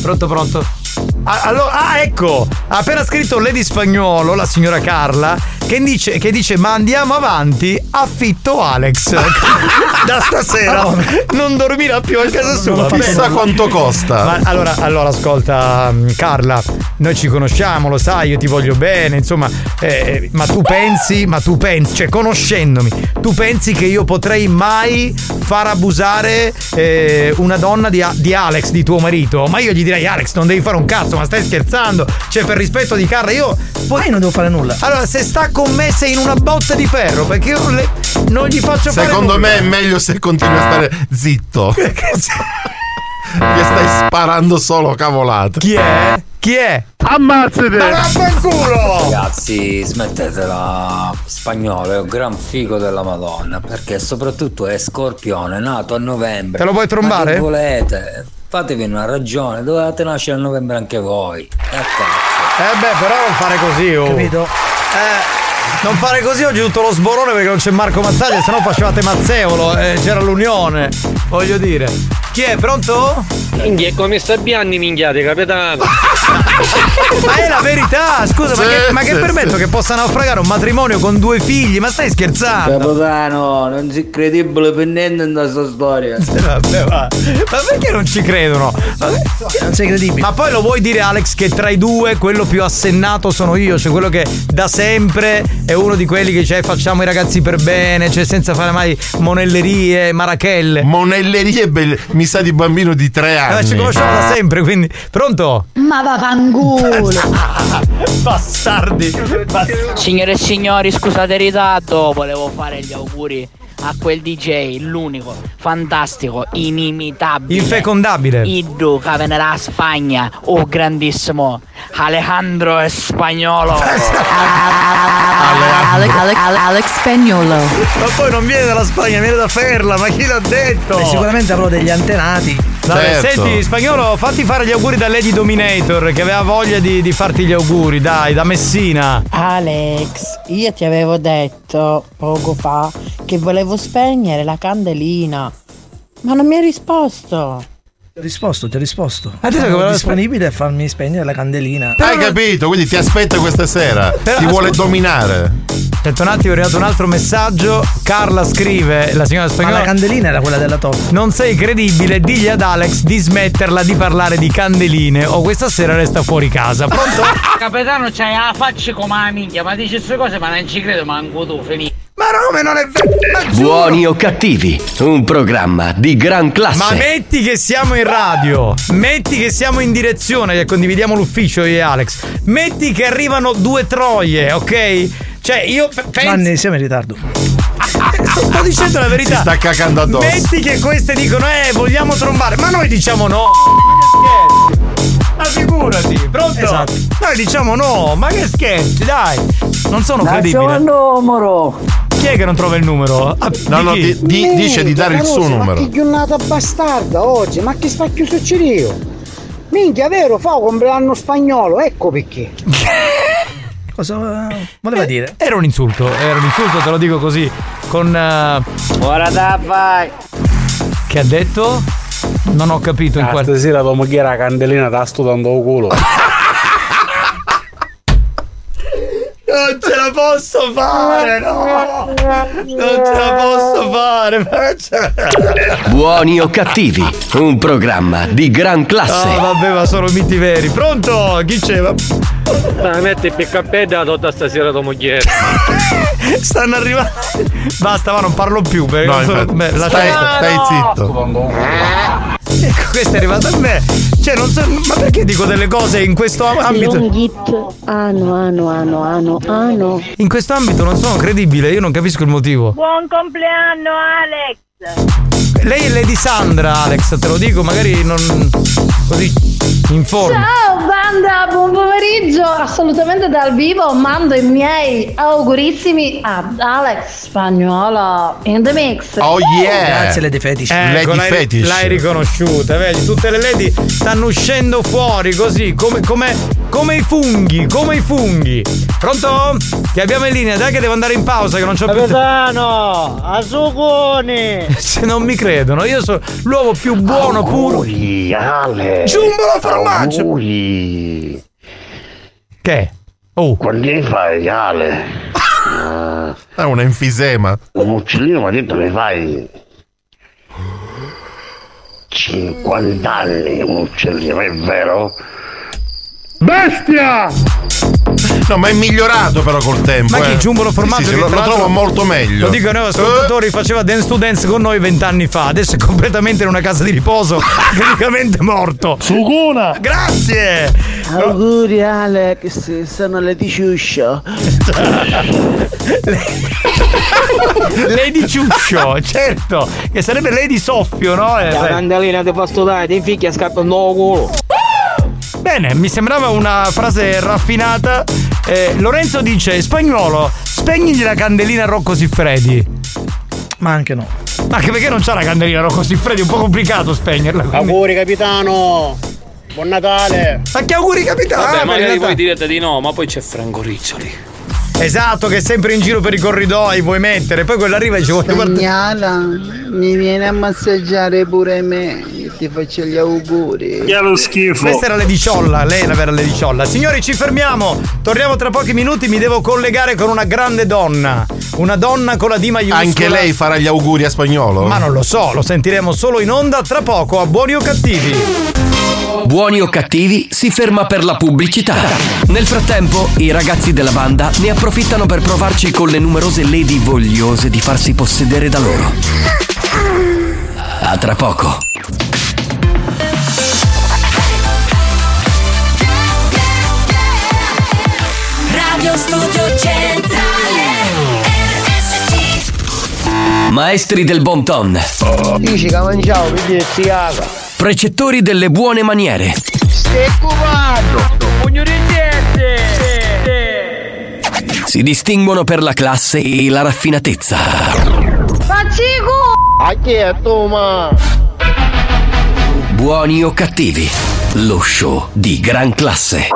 Pronto, pronto? Ah, allora, ah, ecco, ha appena scritto Lady Spagnuolo, la signora Carla, che dice, che dice ma andiamo avanti, affitto Alex. da stasera non dormirà più a casa sua. Chissà quanto costa. Ma allora, allora, ascolta, mm, Carla, noi ci conosciamo, lo sai, io ti voglio bene, insomma, eh, ma tu pensi, ma tu pensi, cioè conoscendomi, tu pensi che io potrei mai far abusare eh, una donna di, di Alex, di tuo marito? Ma io gli direi, Alex, non devi fare un cazzo, ma stai scherzando? Cioè, per rispetto di Carla, io. Poi non devo fare nulla. Allora, se sta con me sei in una botta di ferro, perché io le- non gli faccio fare Secondo nulla. me è meglio se continui a stare zitto. che stai sparando solo cavolate. Chi è? Chi è? Ammazzate! Ma vaffanculo! Ragazzi, smettetela spagnolo, è un gran figo della Madonna, perché soprattutto è scorpione, nato a novembre. Te lo vuoi trombare? Ma che volete? Fatevi una ragione, dovevate nascere a novembre anche voi. E. Eh beh, però non fare così, oh. Capito? Eh, non fare così oggi tutto lo sborone perché non c'è Marco Mazzaglia, se no facevate Mazzeolo, eh, c'era l'unione, voglio dire. Chi è? Pronto? Minchia, è come sta Bianni, minchiate, capitano. Ma è la verità, scusa, ma, Sì, che, ma che sì, permetto sì. che possa naufragare un matrimonio con due figli? Ma stai scherzando? Capitano, non sei credibile per niente in questa storia. Vabbè, va. Ma perché non ci credono? Ma, non sei credibile. Ma poi lo vuoi dire, Alex, che tra i due quello più assennato sono io, cioè quello che da sempre è uno di quelli che dice facciamo i ragazzi per bene, cioè senza fare mai monellerie, marachelle. Monellerie, belle- mi sa di bambino di tre anni. Eh, ci conosciamo da sempre, quindi. Pronto? Ma vaffanculo! Bastardi! Signore e signori, scusate il ritardo, volevo fare gli auguri a quel DJ, l'unico, fantastico, inimitabile. Infecondabile. Iddu che venerà a Spagna, oh grandissimo, Alejandro spagnolo. Alex, Alex, Alex Spagnolo. Ma poi non viene dalla Spagna, viene da Ferla, ma chi l'ha detto? Beh, sicuramente avrò degli antenati. Vabbè, Certo. senti, spagnolo, fatti fare gli auguri da Lady Dominator, che aveva voglia di, di farti gli auguri, dai, da Messina. Alex, io ti avevo detto poco fa che volevo spegnere la candelina, ma non mi hai risposto. Ti ho risposto, ti ho risposto. detto che Sono voleva disponibile a farmi spegnere la candelina. Hai capito? Quindi ti aspetta questa sera. Però, ti vuole ascolta- dominare. Aspetta un attimo, è arrivato un altro messaggio. Carla scrive, la signora Ma spagnola. la candelina era quella della top. Non sei credibile, digli ad Alex di smetterla di parlare di candeline o questa sera resta fuori casa. Pronto? Capitano, c'hai la faccia come la minchia, ma dici queste cose ma non ci credo manco tu, finì. Ma no, ma non è vero! Ma! Buoni o cattivi, un programma di gran classe. Ma metti che siamo in radio, metti che siamo in direzione, che condividiamo l'ufficio io e Alex. Metti che arrivano due troie, ok? Cioè, io pe- penso. Gianni, siamo in ritardo. Sto dicendo la verità. Si sta cacando addosso. Metti che queste dicono, eh, vogliamo trombare. Ma noi diciamo no. Ma? Ma figurati, pronto? Esatto. Noi diciamo no, ma che scherzi, dai. Non sono Lascia credibile. un numero. Chi è che non trova il numero? Ah, No, no, di- di- dice di dare il suo Ma numero. che giornata bastarda oggi, ma che sta chiuso io? Minchia, vero, fa un compleanno spagnolo, ecco perché. Cosa voleva dire? Era un insulto, era un insulto, te lo dico così. Con. eh, Ora da vai. che ha detto? Non ho capito in quale. Stasera tua moglie la candelina sta studando il culo. Non ce la posso fare, no! Non ce la posso fare! Buoni o cattivi, un programma di gran classe. No, vabbè, ma sono miti veri. Pronto? Chi c'è? Dai, metti il PKP da tutta stasera tua moglie. Stanno arrivando. Basta, ma non parlo più. Perché No, non sono- beh, Stai- lascia- stai zitto. Ecco, questa è arrivata a me. Cioè, non so. Ma perché dico delle cose in questo ambito? Longhit, ano, ano, ano, ano, ano. In questo ambito non sono credibile, io non capisco il motivo. Buon compleanno Alex! Lei è Lady Sandra, Alex, te lo dico, magari non. così in forma. Ciao banda, buon pomeriggio! Assolutamente dal vivo mando i miei augurissimi ad Alex Spagnola in the mix. Oh yeah! Grazie Lady Fetish. Ecco, Lady l'hai, Fetish. l'hai riconosciuta, vedi? Tutte le lady stanno uscendo fuori così, come, come, come i funghi, come i funghi. Pronto? Ti abbiamo in linea, dai che devo andare in pausa, che non c'ho più tempo. Capitano, Asugoni. Se non mi credono, io sono l'uovo più buono, puro. Ale. Giumbolo formaggio. Auguri. Che? Oh. Quanti ne fai, Ale? È un enfisema. un uccellino ma dentro ne fai 50 anni un uccellino, è vero? Bestia! No, ma è migliorato però col tempo. Ma chi eh. Giumbolo formaggio? Sì, sì, che lo, lo trovo molto meglio. Lo dico nuovi ascoltatori, faceva Dance to Dance con noi vent'anni fa, adesso è completamente in una casa di riposo, praticamente morto. Suguna. Grazie! Auguri Alex, sono le ciuscio. Lady Ciuscio, certo, che sarebbe Lady Soffio, no? Eh, La beh. candelina ti posso dare, ti figlia scappando il culo. Bene, mi sembrava una frase raffinata. Eh, Lorenzo dice: Spagnolo, spegnigli la candelina Rocco Siffredi. Ma anche no. Anche perché non c'ha la candelina a Rocco Siffredi, è un po' complicato spegnerla. quindi- Auguri capitano. Buon Natale. Ma che auguri capitano? Vabbè, Ah, magari voi direte di no, ma poi c'è Franco Riccioli. Esatto, che è sempre in giro per i corridoi, vuoi mettere, poi quello arriva e dice voglio guardare. Spagnala, mi viene a massaggiare pure me. Ti faccio gli auguri. Che lo schifo. Questa era Lady Ciolla, lei è la vera Lady Ciolla. Signori, ci fermiamo. Torniamo tra pochi minuti. Mi devo collegare con una grande donna. Una donna con la D maiuscola. Anche lei farà gli auguri a spagnolo? Ma non lo so, lo sentiremo solo in onda tra poco a buoni o cattivi. Buoni o cattivi si ferma per la pubblicità. Nel frattempo, i ragazzi della banda ne approfittano per provarci con le numerose lady vogliose di farsi possedere da loro. A tra poco. Radio Studio Centrale RSC Maestri del bon ton, precettori delle buone maniere, si distinguono per la classe e la raffinatezza. Buoni o cattivi, lo show di gran classe.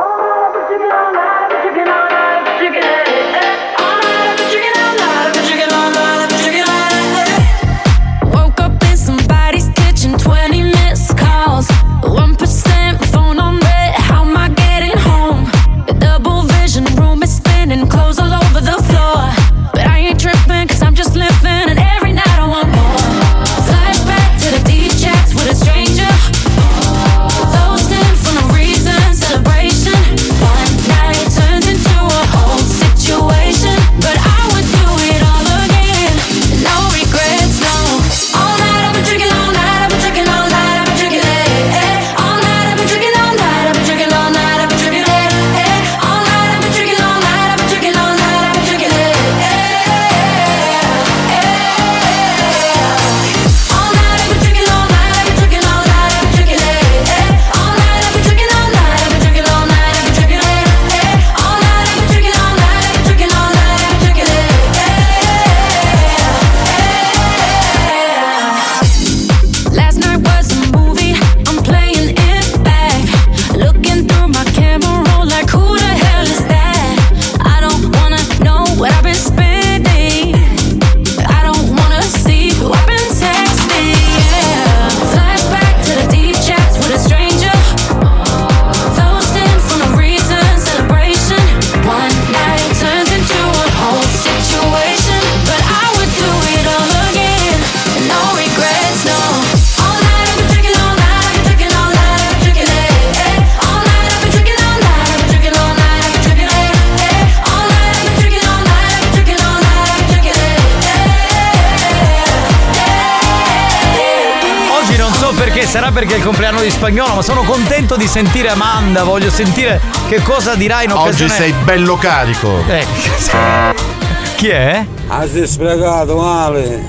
Sarà perché è il compleanno di spagnolo, ma sono contento di sentire Amanda, voglio sentire che cosa dirà in Oggi occasione. sei bello carico. Eh, chi è? Ah, si è sprecato male.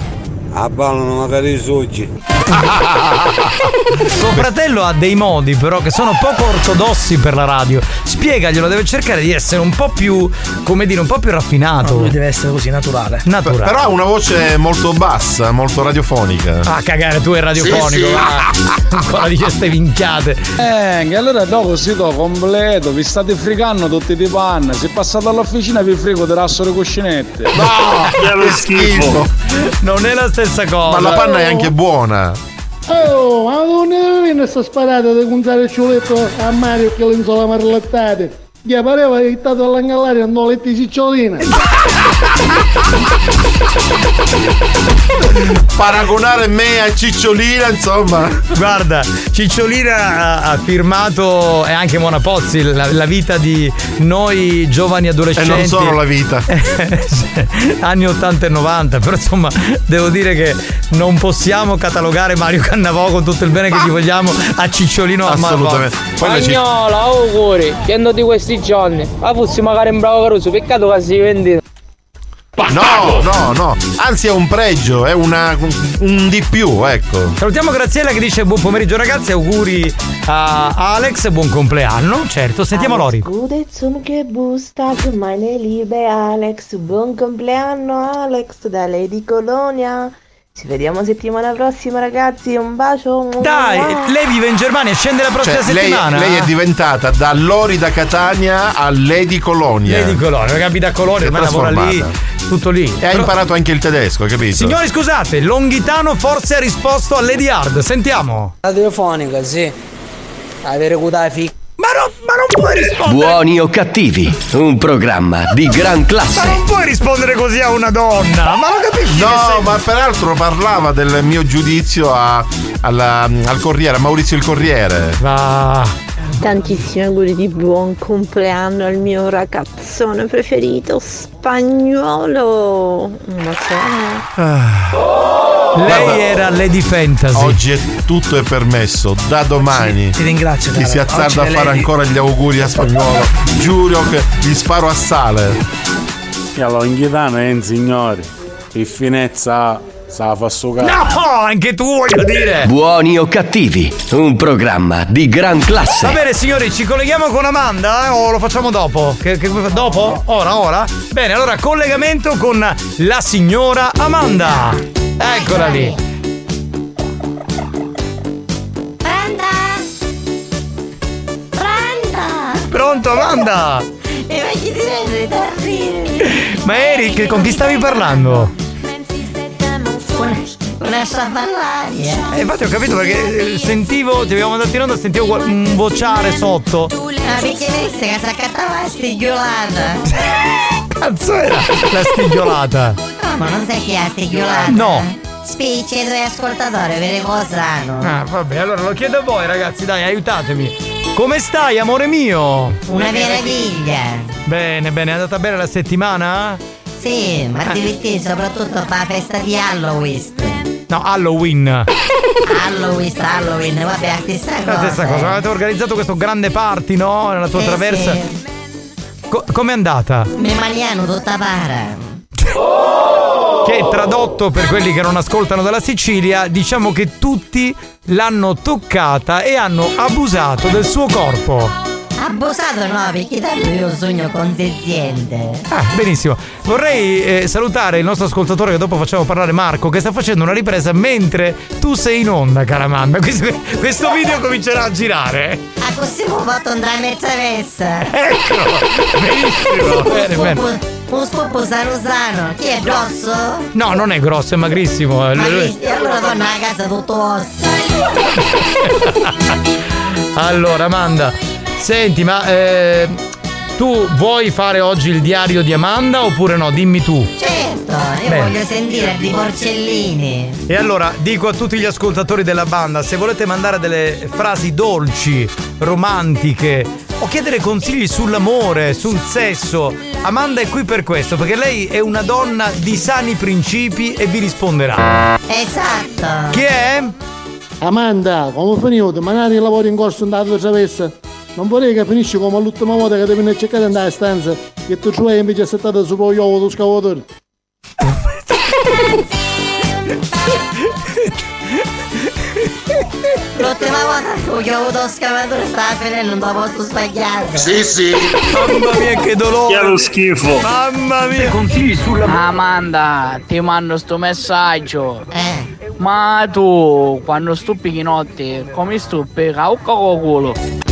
A ballano magari i suggi. Tuo fratello ha dei modi però che sono poco ortodossi per la radio. Spiegaglielo, deve cercare di essere un po' più, come dire, un po' più raffinato. Lui deve essere così naturale. Naturale. Però ha una voce molto bassa, molto radiofonica. Ah, cagare, tu è radiofonico, Sì, sì. Ancora dice ste minchiate. Eh, che allora dopo sito completo, vi state fricando tutti di panna. Se passate all'officina vi frigo di rasso le cuscinette. No, che schifo. Non è la stessa cosa. Ma la panna è anche buona. Oh, ma non viene sta sparata di contare il ciuletto a Mario che le insola marlettate. Gli pareva che è stato all'angolare a letti ciccioline. Paragonare me a Cicciolina, insomma. Guarda, Cicciolina ha, ha firmato e anche Mona Pozzi la, la vita di noi giovani E adolescenti. non solo la vita. anni 80 e 90, però insomma devo dire che non possiamo catalogare Mario Cannavò con tutto il bene che gli vogliamo a Cicciolino a Assolutamente. Spagnola, auguri, chiendo di questi giorni. Ma fossi magari in bravo caruso, peccato che si vendito. No, no, no. Anzi, è un pregio, è una, un di più, ecco. Salutiamo Graziella che dice buon pomeriggio ragazzi, auguri a Alex, buon compleanno, certo, sentiamo Lori. Buon compleanno Alex da Lady Colonia. Ci vediamo settimana prossima ragazzi, un bacio. Dai, lei vive in Germania, scende la prossima Cioè, lei, settimana. lei è diventata da Lori da Catania a Lady Colonia. Lady Colonia, perché abita a Colonia, ormai lavora lì, trasformata. tutto lì. E ha Però- imparato anche il tedesco, hai capito? Signori scusate, Longhitano forse ha risposto a Lady Hard, sentiamo. Radiofonica, sì. Avere cuta fic. Ma, no, ma non puoi rispondere. Buoni o cattivi, un programma di gran Ma classe. non puoi rispondere così a una donna, ma lo capisci? No, ma peraltro parlava del mio giudizio a- alla- al Corriere, a Maurizio il Corriere. Va. Tantissimi auguri di buon compleanno al mio ragazzone preferito, spagnolo. Un bacione. Lei era Lady Fantasy. Oggi è tutto è permesso, da domani. Ti ringrazio, Chi cara. si azzarda a fare lady- ancora gli auguri a spagnolo. Giuro che gli sparo a sale. E allora in chitarra è un signore. E finezza sa fa sucare. No, anche tu voglio dire. Buoni o cattivi, un programma di gran Va classe. bene signori, ci colleghiamo con Amanda eh, o lo facciamo dopo? Che, che- dopo? Ora, ora? Bene, allora collegamento con la signora Amanda. Eccola lì. Prenda! Prenda! Pronto Amanda? E vai chi ti vede terribile! Ma Eric, con chi stavi parlando? Una sciapallaria! Eh, infatti ho capito perché eh, sentivo, ti avevo mandato in onda, sentivo un vociare sotto. Perché viste che si accattava la stigliolata? Cazzo era la stigliolata. No, ma non sai chi è la stigliolata? No. Spicci ai tuoi ascoltatori, vedi cosa hanno? Ah, vabbè, allora lo chiedo a voi ragazzi, dai, aiutatemi. Come stai, amore mio? Una meraviglia! Bene, bene, è andata bene la settimana? Sì, ma divertiti soprattutto per la festa di Halloween. No, Halloween. Halloween, Halloween, vabbè, la stessa cosa. La stessa cosa, avete organizzato questo grande party, no? Nella tua Sì, traversa. sì. Co- com'è andata? Mi maniano tutta para. Che tradotto per quelli che non ascoltano dalla Sicilia, diciamo che tutti l'hanno toccata e hanno abusato del suo corpo. Abusato no, perché tanto io sogno consenziente. Ah, benissimo. Vorrei eh, salutare il nostro ascoltatore che dopo facciamo parlare Marco, che sta facendo una ripresa mentre tu sei in onda, caramanda. Questo, questo video comincerà a girare. A così ho fatto andare a mezzavessa. Ecco, benissimo. Bene, bene. Un spoppo sano sano. Chi è grosso? No, non è grosso, è magrissimo. Visti, allora torna a casa tutto osso. Allora, Amanda, senti, ma eh, tu vuoi fare oggi il diario di Amanda oppure no? Dimmi tu. Certo, io Bene. voglio sentire di porcellini. E allora dico a tutti gli ascoltatori della banda, se volete mandare delle frasi dolci, romantiche o chiedere consigli sull'amore, sul sesso, Amanda è qui per questo, perché lei è una donna di sani principi e vi risponderà. Esatto. Chi è? Amanda, come finito? Magari il lavoro in corso andato a travessa. Non vorrei che finisci come l'ultima volta che devi andare a cercare andare a stanza e tu ci invece settato su poi io lo scavatore. L'ultima volta che ho avuto lo scavatore stava finendo un posto sbagliato. Sì, sì. Mamma mia che dolore. Che lo schifo. Mamma mia. Amanda, ti mando sto messaggio. Eh. Ma tu, quando stuppichi notte, come stuppica o con culo?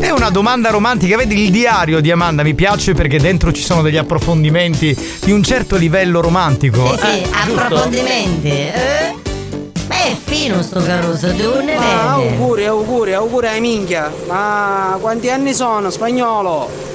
È una domanda romantica, vedi il diario di Amanda mi piace perché dentro ci sono degli approfondimenti di un certo livello romantico. Sì, sì, Eh, approfondimenti. Eh? Ma è fino sto caruso, tu ne Ma vedi? auguri, auguri, auguri ai minchia. Ma quanti anni sono, spagnolo?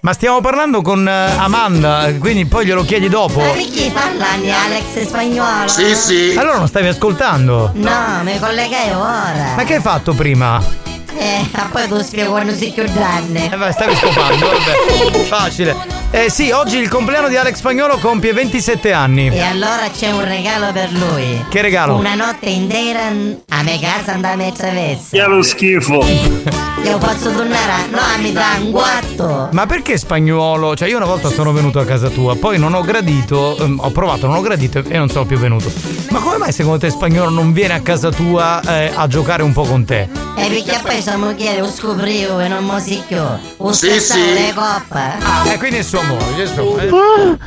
Ma stiamo parlando con eh, Amanda, quindi poi glielo chiedi dopo. Ma di chi parlani Alex spagnolo? Allora non stavi ascoltando? No, mi collegai ora. Ma che hai fatto prima? Eh, ma poi tu spiego quando si chiuderanno. Eh beh, stavi scopando, vabbè. Facile. Eh sì, oggi il compleanno di Alex Spagnolo compie 27 anni. E allora c'è un regalo per lui. Che regalo? Una notte intera a mia casa andare a travessa. Che lo schifo. Io posso tornare a... No, mi dà un guatto. Ma perché spagnolo? Cioè io una volta sono venuto a casa tua, poi non ho gradito, ehm, ho provato, non ho gradito e non sono più venuto. Ma come mai secondo te spagnolo non viene a casa tua eh, a giocare un po' con te? E perché poi siamo chiari, lo scoprivo e non mosicchio. O Sì, sì. le coppe. Eh, quindi è suo amore, è suo amore.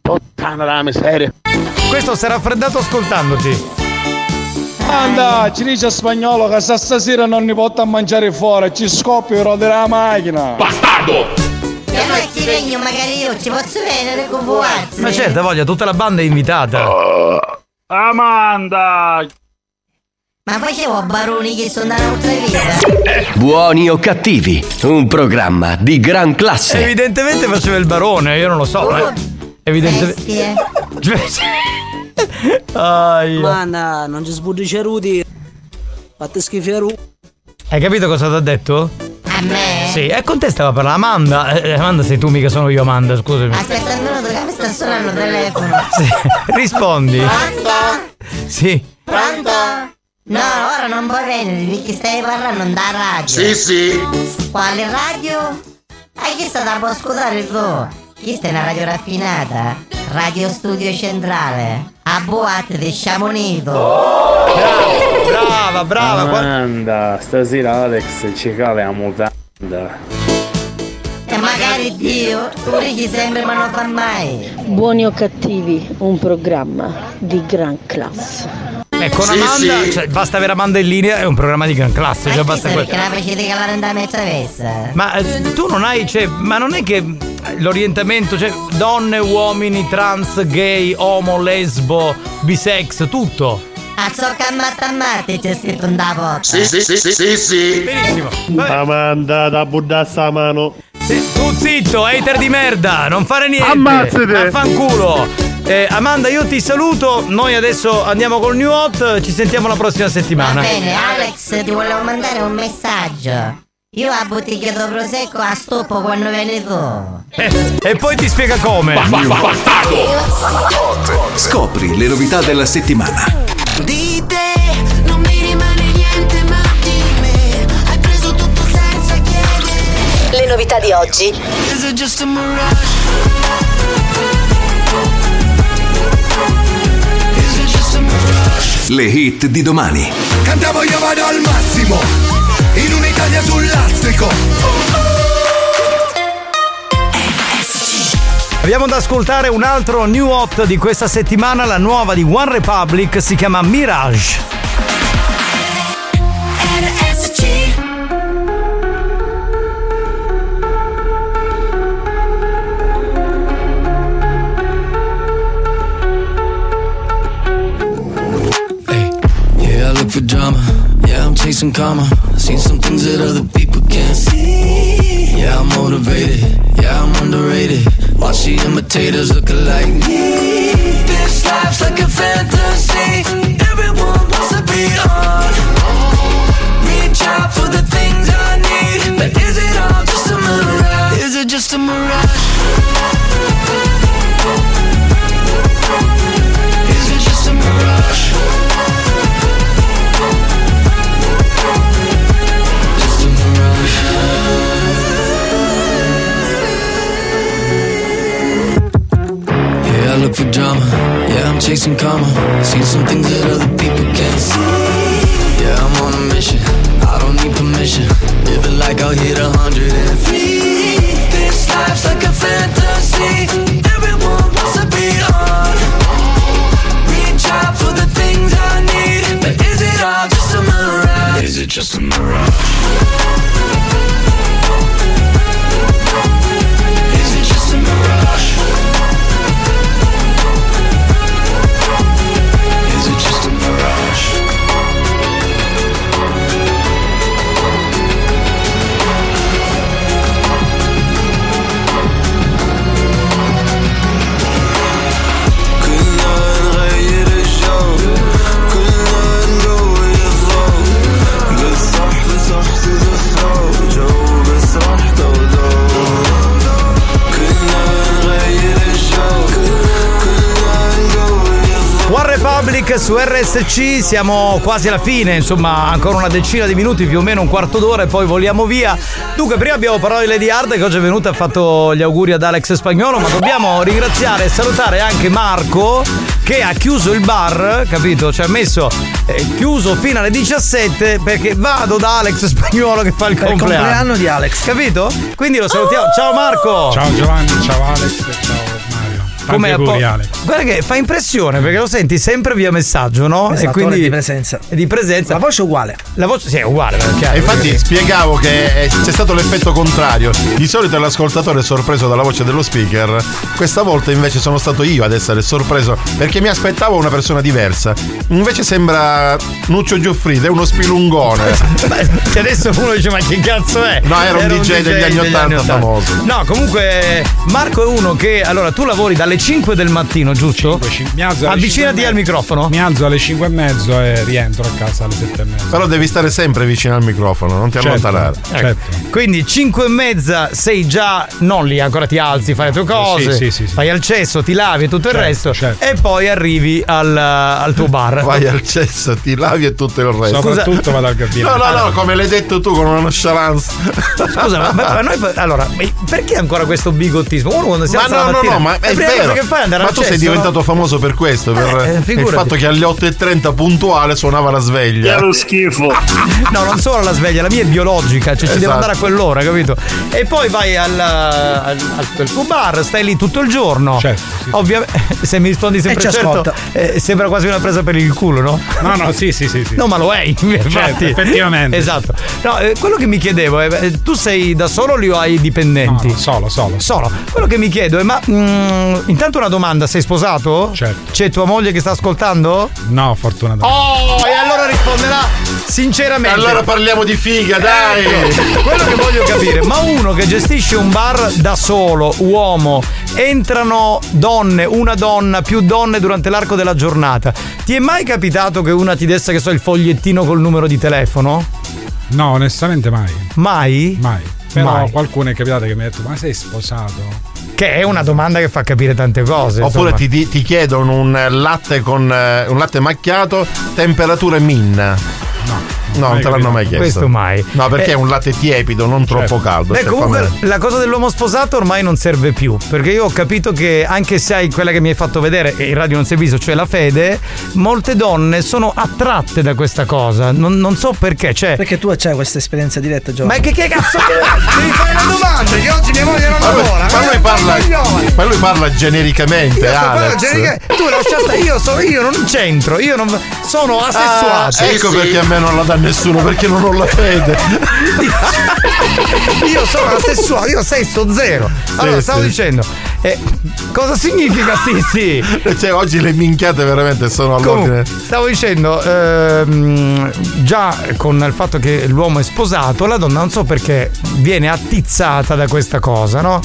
Puttana della miseria. Questo si è raffreddato ascoltandoti. Anda, ci dice a spagnolo che se stasera non ne porta a mangiare fuori, ci scoppio e della macchina. Bastardo! E allora ci regno magari io ci posso venire con voi. Ma certo, voglia, tutta la banda è invitata. Amanda! Ma facevo baroni che sono da un'altra vita. Buoni o cattivi, un programma di gran classe. Evidentemente faceva il barone, io non lo so. eh. Evidentemente. Aia. Manda, non ci sbuddi ceruti. Fate schifo a. Hai capito cosa ti ha detto? A me? Sì, e con te stava parlando Amanda. Eh, Amanda sei tu, mica sono io Amanda, scusami. Aspetta un minuto che mi sta suonando il telefono. Sì, rispondi. Pronto? Sì. Pronto? No, ora non puoi venire perché stai parlando da radio. Sì, sì. Quale radio? Hai che sta da ascoltare tu? Questa è una radio raffinata. Radio Studio Centrale. A boate di Sciamonito. Brava, brava. qua- Amanda, stasera Alex ci cala la mutanda. E magari Dio, tu dici sempre ma non fa mai. Buoni o cattivi, un programma di gran classe. Eh, con Sì, Amanda, sì. cioè, basta avere Amanda in linea, è un programma di gran classe. Cioè, basta Perché quello. la facete calare da me travessa? Ma eh, tu non hai, cioè, ma non è che eh, l'orientamento, cioè, donne, uomini, trans, gay, homo, lesbo, bisex, tutto. A zocca matta matte c'è scritto un da porta. Sì, sì, sì, sì, sì, sì. Benissimo. Amanda, da buddassa a mano. Tu zitto, hater di merda, non fare niente. Ammazzate. Affanculo. Eh, Amanda, io ti saluto. Noi adesso andiamo col New Hot. Ci sentiamo la prossima Va settimana. bene, Alex, ti volevo mandare un messaggio. Io a bottiglia di prosecco a stoppo quando vieni tu. Eh, e poi ti spiega come. Scopri le novità della settimana. Di te non mi rimane niente ma di me Hai preso tutto senza chiedere Le novità di oggi. Le hit di domani. Cantavo io vado al massimo In un'Italia sul lastrico Abbiamo da ascoltare un altro New Hot di questa settimana, la nuova di One Republic, si chiama Mirage. For drama. Yeah, I'm chasing karma. Seen some things that other people can't see. Yeah, I'm motivated. Yeah, I'm underrated. Watch the imitators look me. This life's like a fantasy Everyone wants to be on Reach out for the things I need But is it all just a mirage? Is it just a mirage? Is it just a mirage? Chasing karma. Seen some things that other people can't see. Yeah, I'm on a mission. I don't need permission. Living like I'll hit a hundred and flee. This life's like a fantasy. Everyone wants to be on. Reach out for the things I need. But is it all just a mirage? Is it just a mirage? Su RSC, siamo quasi alla fine, insomma ancora una decina di minuti, più o meno un quarto d'ora e poi voliamo via. Dunque, prima abbiamo parlato di Lady Hard che oggi è venuta e ha fatto gli auguri ad Alex Spagnolo, ma dobbiamo ringraziare e salutare anche Marco che ha chiuso il bar, capito? Ci ha messo eh, chiuso fino alle 17 perché vado da Alex Spagnolo che fa il Per il compleanno. compleanno di Alex. Capito? Quindi lo salutiamo. Ciao Marco! Ciao Giovanni, ciao Alex Come Alex. Guarda che fa impressione perché lo senti sempre via messaggio, no? Esatto, e quindi di presenza. Di presenza. La voce è uguale. La voce sì, è uguale, perché E infatti spiegavo che c'è stato l'effetto contrario. Di solito l'ascoltatore è sorpreso dalla voce dello speaker. Questa volta invece sono stato io ad essere sorpreso perché mi aspettavo una persona diversa. Invece sembra Nuccio Giuffrida, è uno spilungone. che adesso uno dice ma che cazzo è? No, era un DJ degli anni 80 famoso. No, comunque Marco è uno che allora tu lavori dalle 5 del mattino, giusto? Mi alzo alle Avvicinati cinque al microfono. Mi alzo alle 5 e mezzo e rientro a casa alle 7 e mezza. Però devi stare sempre vicino al microfono, non ti Certo, allontanare. Ecco. Quindi 5 e mezza sei già non lì, ancora ti alzi, fai le tue cose, Sì, sì, sì, sì. fai al cesso, ti lavi e tutto il Certo, resto e poi arrivi al, al tuo bar. Vai al cesso, ti lavi e tutto il resto. Soprattutto vado al gabinetto. No, no, no, come l'hai detto tu con una nonchalance. Scusa, ma, ma noi allora, ma perché ancora questo bigottismo? Uno quando si Ma alza no, la no, mattina, no, ma la è prima cosa che fai andare ma al tu sei cesso, no? diventato famoso per questo, per Eh, il figurati. fatto che alle 8.30 puntuale suonava la sveglia. È lo schifo. No, non solo la sveglia, la mia è biologica, cioè ci devo Esatto. andare a quell'ora, capito? E poi vai al, al, al tuo bar, stai lì tutto il giorno. Ovviamente, se mi rispondi sempre E ci certo, eh, sembra quasi una presa per il culo, no? No, no, sì, sì, sì. sì. No, ma lo è, infatti. Certo, effettivamente. Esatto. No, eh, quello che mi chiedevo è, eh, tu sei da solo o o hai dipendenti? solo, solo. Solo. Quello che mi chiedo è, ma mm, intanto una domanda, sei sposato? Certo. C'è tua moglie che sta ascoltando? No, fortunatamente. Oh, e allora risponderà sinceramente. Allora parliamo di figa, dai. Ecco, quello che voglio capire, ma uno che gestisce un bar da solo, uomo, entrano donne, una donna, più donne durante l'arco della giornata. Ti è mai capitato che una ti desse, che so, il fogliettino col numero di telefono? No, onestamente mai. Mai? Mai. Però Mai. qualcuno è capitato che mi ha detto: Ma sei sposato? Che è una domanda che fa capire tante cose. Oppure ti, ti- ti chiedono un eh, latte con eh, un latte macchiato, temperatura min. No. No, non te l'hanno mai chiesto. Questo mai. No, perché Eh, è un latte tiepido, non troppo caldo. Beh, comunque la cosa dell'uomo sposato ormai non serve più. Perché io ho capito che anche se hai quella che mi hai fatto vedere, e in radio non si è visto, cioè la fede, molte donne sono attratte da questa cosa. Non, non so perché. Cioè, Perché tu c'hai questa esperienza diretta, Giovanni. ma che, che cazzo devi fare una domanda? Che oggi mia moglie non Ma lui- lavora. ma eh, lui parla, ma lui parla genericamente, Io Alex. generica- tu lascia stare, io, sono, io non c'entro, io non, sono asessuato. Ah, ecco perché a me non la dà nessuno, perché non ho la fede. io sono asessuato, io sesso zero. Allora, Sì, stavo sì. dicendo, eh, cosa significa sì sì? Cioè, oggi le minchiate veramente sono all'ordine. Comunque, stavo dicendo, ehm, già con il fatto che l'uomo è sposato, la donna non so perché viene attizzata da questa cosa, no?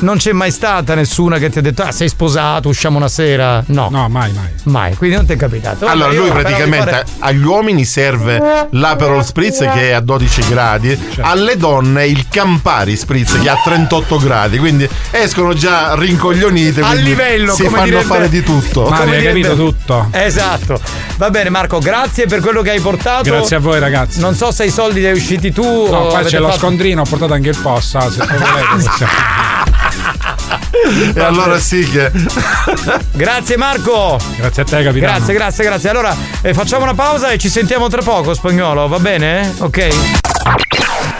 Non c'è mai stata nessuna che ti ha detto, ah, sei sposato, usciamo una sera. No. No, mai, mai. Mai, quindi non ti è capitato. Vabbè, Allora, lui praticamente fare- agli uomini serve l'Aperol Spritz che è a 12 gradi, alle donne il Campari Spritz che è a 38 gradi, quindi escono già rincoglionite. a livello si come fanno direbbe- fare di tutto. Ma hai capito tutto. Esatto. Va bene, Marco, grazie per quello che hai portato. Grazie a voi, ragazzi. Non so se i soldi li hai usciti tu No, qua c'è lo fatto- scontrino, ho portato anche il post. ah, Se volete, possiamo- E allora sì che. Grazie Marco. Grazie a te, capitano. Grazie, grazie, grazie. Allora eh, facciamo una pausa e ci sentiamo tra poco, spagnolo, va bene? Ok.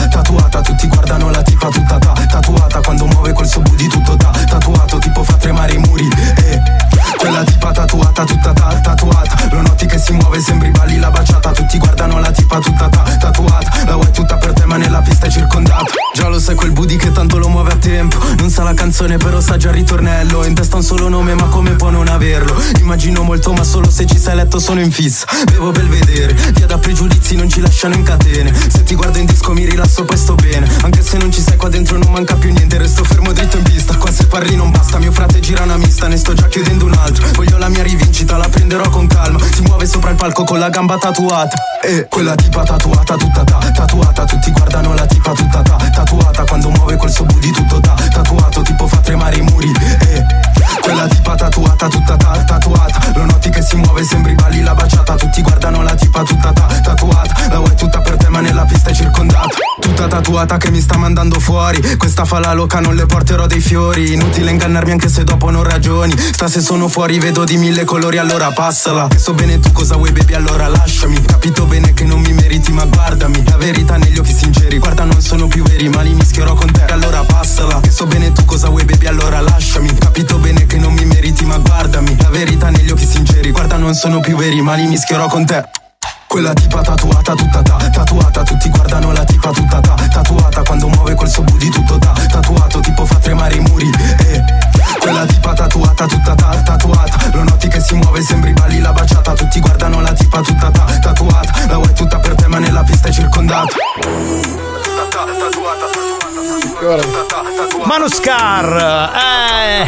tatuata Tutti guardano la tipa tutta ta, tatuata Quando muove quel suo booty tutto ta, tatuato Tipo fa tremare i muri, eh. Quella tipa tatuata tutta ta, tatuata Lo noti che si muove, sembri balli la baciata Tutti guardano la tipa tutta ta, tatuata La vuoi tutta per te ma nella pista è circondata Già lo sai quel booty che tanto lo muove a tempo. Non sa la canzone però sa già il ritornello. In testa un solo nome ma come può non averlo? Immagino molto ma solo se ci sei letto sono in fissa. Bevo per vedere, via da pregiudizi non ci lasciano in catene. Se ti guardo in disco mi rilasso poi sto bene. Anche se non ci sei qua dentro non manca più niente Resto fermo dritto in pista, qua se parli non basta Mio frate gira una mista, ne sto già chiudendo un altro. Voglio la mia rivincita, la prenderò con calma. Si muove sopra il palco con la gamba tatuata. E quella tipa tatuata tutta ta, tatuata Tutti guardano la tipa tatuata tatuata che mi sta mandando fuori. Questa fa la loca, non le porterò dei fiori. Inutile ingannarmi anche se dopo non ragioni. Sta se sono fuori vedo di mille colori allora passala. So bene tu cosa vuoi baby allora lasciami. Capito bene che non mi meriti ma guardami. La verità negli occhi sinceri. Guarda non sono più veri ma li mischierò con te allora passala. So bene tu cosa vuoi baby allora lasciami. Capito bene che non mi meriti ma guardami. La verità negli occhi sinceri. Guarda non sono più veri ma li mischierò con te quella tipa tatuata tutta ta, tatuata Tutti guardano la tipa tutta ta, tatuata Quando muove quel suo booty tutto ta, tatuato Tipo fa tremare i muri, eh. Quella tipa tatuata tutta ta, tatuata Lo noti che si muove, sembri balli la baciata Tutti guardano la tipa tutta ta, tatuata La vuoi tutta per te ma nella pista è circondata. Manu Scar, eh,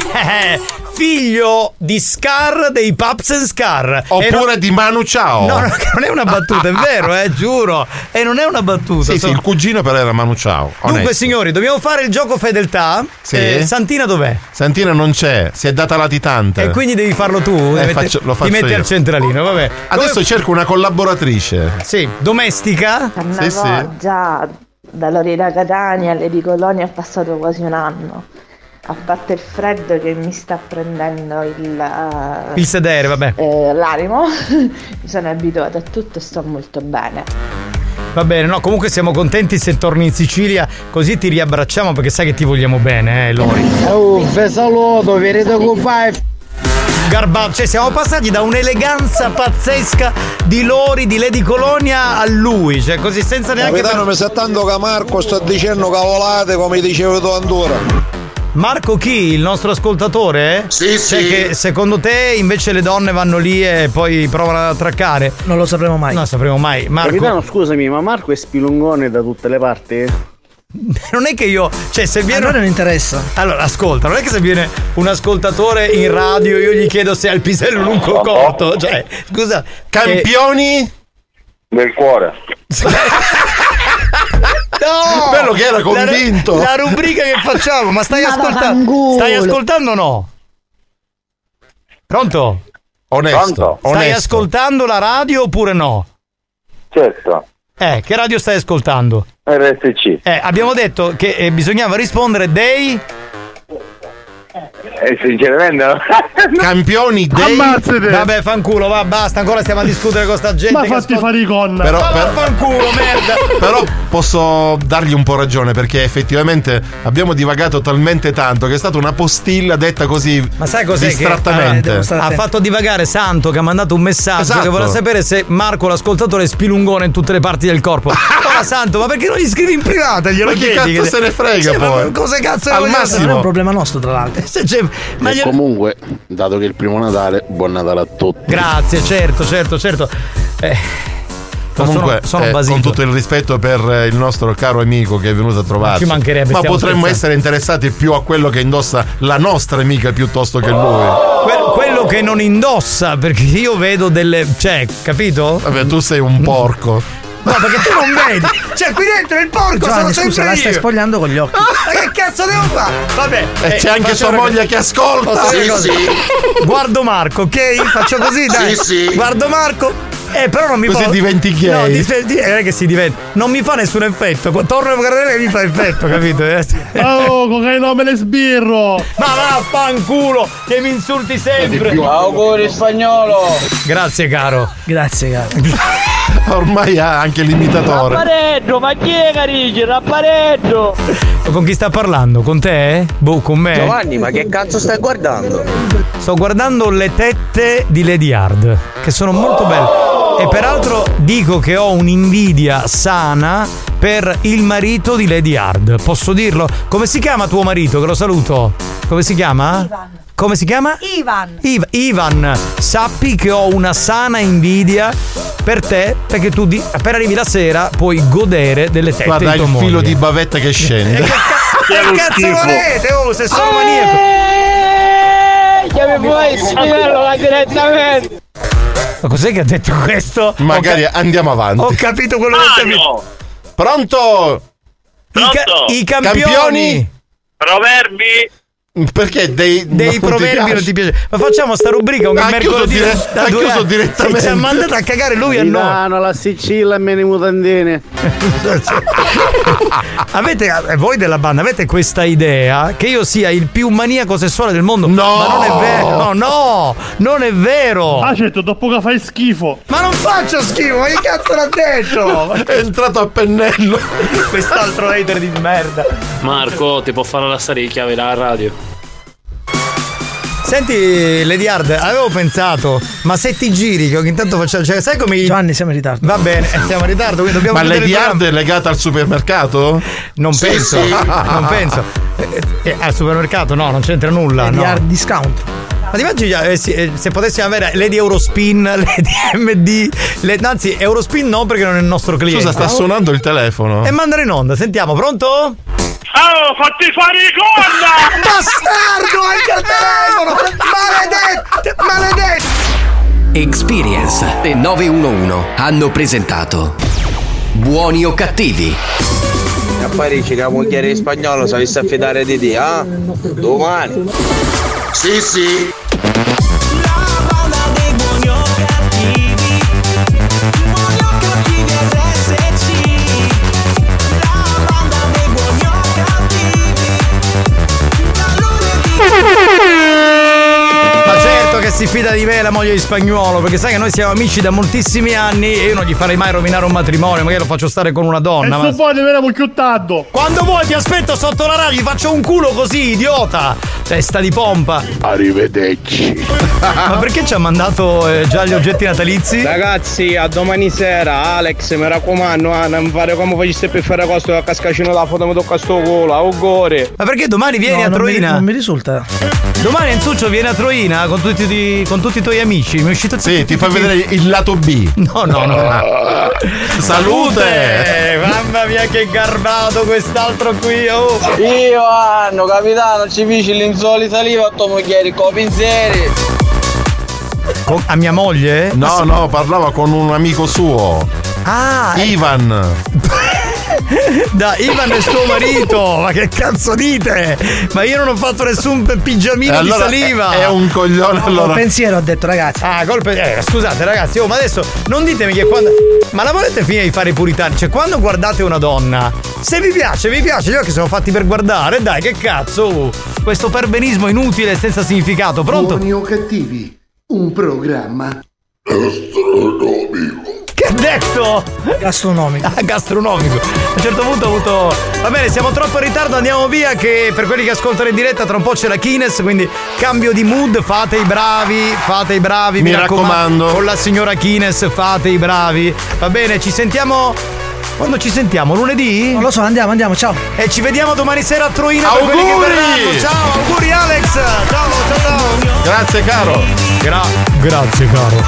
eh, figlio di Scar dei Paps and Scar. Oppure di Manu Ciao. No, no, non è una battuta, è vero, eh, giuro. E non è una battuta. Sì, sì, sono- il cugino però era Manu Ciao. Dunque, onesto. signori, dobbiamo fare il gioco fedeltà. Sì. Eh, Santina dov'è? Santina non c'è, si è data latitante. E quindi devi farlo tu. Eh, faccio- lo ti faccio metti io. al centralino, vabbè. Adesso cerco una collaboratrice. Sì, domestica. Sì, sì. già da Lorena Catania alle di Colonia è passato quasi un anno. A parte il freddo che mi sta prendendo il, eh, Il sedere, vabbè. eh, l'animo, mi sono abituata a tutto e sto molto bene. Va bene, no, comunque siamo contenti se torni in Sicilia, così ti riabbracciamo perché sai che ti vogliamo bene, eh, Lori. Oh, ve saluto, vi vedo con. Garbato, cioè siamo passati da un'eleganza pazzesca di Lori, di Lady Colonia a lui, cioè così senza neanche... Capitano, mi sa tanto che Marco sta dicendo cavolate come dicevo tu ancora. Marco chi? Il nostro ascoltatore? Sì, Cioè sì. che secondo te invece le donne vanno lì e poi provano ad attraccare? Non lo sapremo mai. Non sapremo mai. Marco, Capitano, scusami, ma Marco è spilungone da tutte le parti? non è che io. Cioè, se viene. A noi non interessa. Allora, ascolta, non è che se viene un ascoltatore in radio io gli chiedo se ha il pisello lungo o corto. Cioè, scusa. Campioni? Nel cuore. No! Bello che era La- convinto. La, rubrica che facciamo, ma stai Ma ascoltando? Stai ascoltando o no? Pronto? Onesto. Pronto? Stai onesto. ascoltando la radio oppure no? Certo. Eh, che radio stai ascoltando? RSC. Eh, abbiamo detto che eh, bisognava rispondere dei. Eh, sinceramente no. Campioni dei Vabbè, fanculo, va, basta, ancora stiamo a discutere con sta gente. Ma che fatti fare i con. Però- Ma per- vaffanculo, merda. Però posso dargli un po' ragione perché effettivamente abbiamo divagato talmente tanto che è stata una postilla detta così Ma sai cos'è che distrattamente. eh, ha fatto divagare Santo che ha mandato un messaggio Esatto. che voleva sapere se Marco l'ascoltatore è spilungone in tutte le parti del corpo. Ora Santo, ma perché non gli scrivi in privata? Glielo Ma chi chiedi? cazzo se ne frega Sì, ma poi? cosa cazzo Al massimo. Non è un problema nostro, tra l'altro. Ma E glielo- comunque, dato che è il primo Natale, buon Natale a tutti. Grazie, certo, certo, certo. Eh, Comunque, sono, sono eh, con tutto il rispetto per eh, il nostro caro amico che è venuto a trovarci, Ci mancherebbe, ma potremmo scherzando. essere interessati più a quello che indossa la nostra amica piuttosto che lui. Que- quello che non indossa, perché io vedo delle. cioè, capito? Vabbè, tu sei un porco. No, perché tu non vedi. Cioè, qui dentro il porco sono Giovanni, sempre scusa, la stai io. spogliando con gli occhi. Ma che cazzo devo fare? Vabbè. E eh, c'è anche sua moglie che ascolta. Posso dire Sì, sì. Guardo Marco, ok? Faccio così, dai. Sì, sì. Guardo Marco. Eh, però non mi Così fa. diventi gay. No, di- di- non è che si diventa. Non mi fa nessun effetto. Torno a guardare lei mi fa effetto, capito? Eh, Oh, cocaina me ne sbirro. Ma vaffanculo, che mi insulti sempre. Auguri spagnolo. Grazie, caro. Grazie, caro. Ormai ha anche l'imitatore. Rappareggio, ma chi è Carigi? Rappareggio! Con chi sta parlando? Con te? Boh, con me? Giovanni, ma che cazzo stai guardando? Sto guardando le tette di Lady Hard, che sono molto belle. E peraltro dico che ho un'invidia sana per il marito di Lady Hard. Posso dirlo? Come si chiama tuo marito? Che lo saluto. Come si chiama? Ivan. Come si chiama? Ivan. Iv- Ivan, sappi che ho una sana invidia per te perché tu di- appena arrivi la sera puoi godere delle tette Guarda di il tua filo moglie. di bavetta che scende. Che cazzo volete? Oh, se sono maniaco. Che mi puoi spiegarlo direttamente? Ma cos'è che ha detto questo? Magari Ho ca- andiamo avanti. Ho capito quello che ho capito. Pronto? I, ca- i campioni. Proverbi. Perché dei, Dei non proverbi non ti piace. Ma facciamo sta rubrica un Ha mercoledì dire- da ha due chiuso anni. direttamente. Ci ha mandato a cagare lui a noi. Milano, la Sicilia e meni mutandine. Avete, eh, voi della banda, avete questa idea che io sia il più maniaco sessuale del mondo? No! Ma non è vero! No, no! Non è vero! Ah, certo, dopo che fai schifo. Ma non faccio schifo, ma che cazzo l'ha detto? È entrato a pennello. Quest'altro hater di merda. Marco, ti può fare la storia di chiave dalla radio. Senti, Lady Hard, avevo pensato, ma se ti giri, che ogni tanto facciamo. Cioè, sai come. Giovanni, siamo in ritardo. Va bene, eh, siamo in ritardo, quindi dobbiamo Ma Lady. Hard è legata al supermercato? Non Sì, penso, sì. non penso. Eh, eh, al supermercato no, non c'entra nulla. Lady no. Hard discount. Ma ti immagini eh, sì, eh, se potessimo avere Lady Eurospin, Lady MD, le- anzi Eurospin no perché non è il nostro cliente. Scusa, sta suonando il telefono. E mandare in onda, sentiamo, pronto? Oh, fatti fare i con! Bastardo, anche al telefono! Maledetto, maledetto! Experience e 911 hanno presentato Buoni o cattivi? A Parigi che la moglie in spagnolo si avesse affidare di te, ah? Domani. Sì, sì. Si fida di me la moglie di spagnolo, perché sai che noi siamo amici da moltissimi anni e io non gli farei mai rovinare un matrimonio, magari lo faccio stare con una E donna. sto Ma... poi veniamo chiuttato. Quando vuoi ti aspetto sotto la radio, gli faccio un culo così, idiota! Testa di pompa. Arrivederci. Ma perché ci ha mandato eh, già gli oggetti natalizi? Ragazzi, a domani sera, Alex, mi raccomando, ah, non fare come faceste per fare costo a cascacino la foto mi tocca sto culo, auguri. Ma perché domani vieni No, a non mi- Troina? non mi risulta. Domani Enzuccio viene a Troina con tutti, i- con tutti i tuoi amici. Mi è uscito Sì, ti fa vedere il lato B. No, no, no. Salute! Eh, mamma mia che garbato quest'altro qui, oh! Io, Anno, capitano, ci dici l'insolita saliva a tua moglie con pensieri. Con- a mia moglie? No, no, parlava con un amico suo. Ah, Ivan. Da Ivan è suo marito, ma che cazzo dite? Ma io non ho fatto nessun pigiamino E allora di saliva. è- è un coglione Col allora. pensiero ho detto, ragazzi. Ah, colpe. Eh, scusate ragazzi, oh, ma adesso non ditemi che quando. Ma la volete finire di fare i puritani? Cioè, quando guardate una donna, se vi piace, vi piace, gli occhi sono fatti per guardare, dai, che cazzo. questo perbenismo inutile e senza significato. Pronto? Buoni o cattivi, un programma ha detto? Gastronomico. Ah, gastronomico. A un certo punto ho avuto. Va bene, siamo troppo in ritardo, andiamo via. Che per quelli che ascoltano in diretta, tra un po' c'è la Kines. Quindi cambio di mood, fate i bravi, fate i bravi. Mi raccomando. Con la signora Kines, fate i bravi. Va bene, ci sentiamo. Quando ci sentiamo? Lunedì? Non lo so, andiamo, andiamo, ciao. E ci vediamo domani sera a Troina per quelli che Auguri! verranno. Ciao, auguri Alex! Ciao, ciao, ciao! Grazie caro. Gra- grazie caro.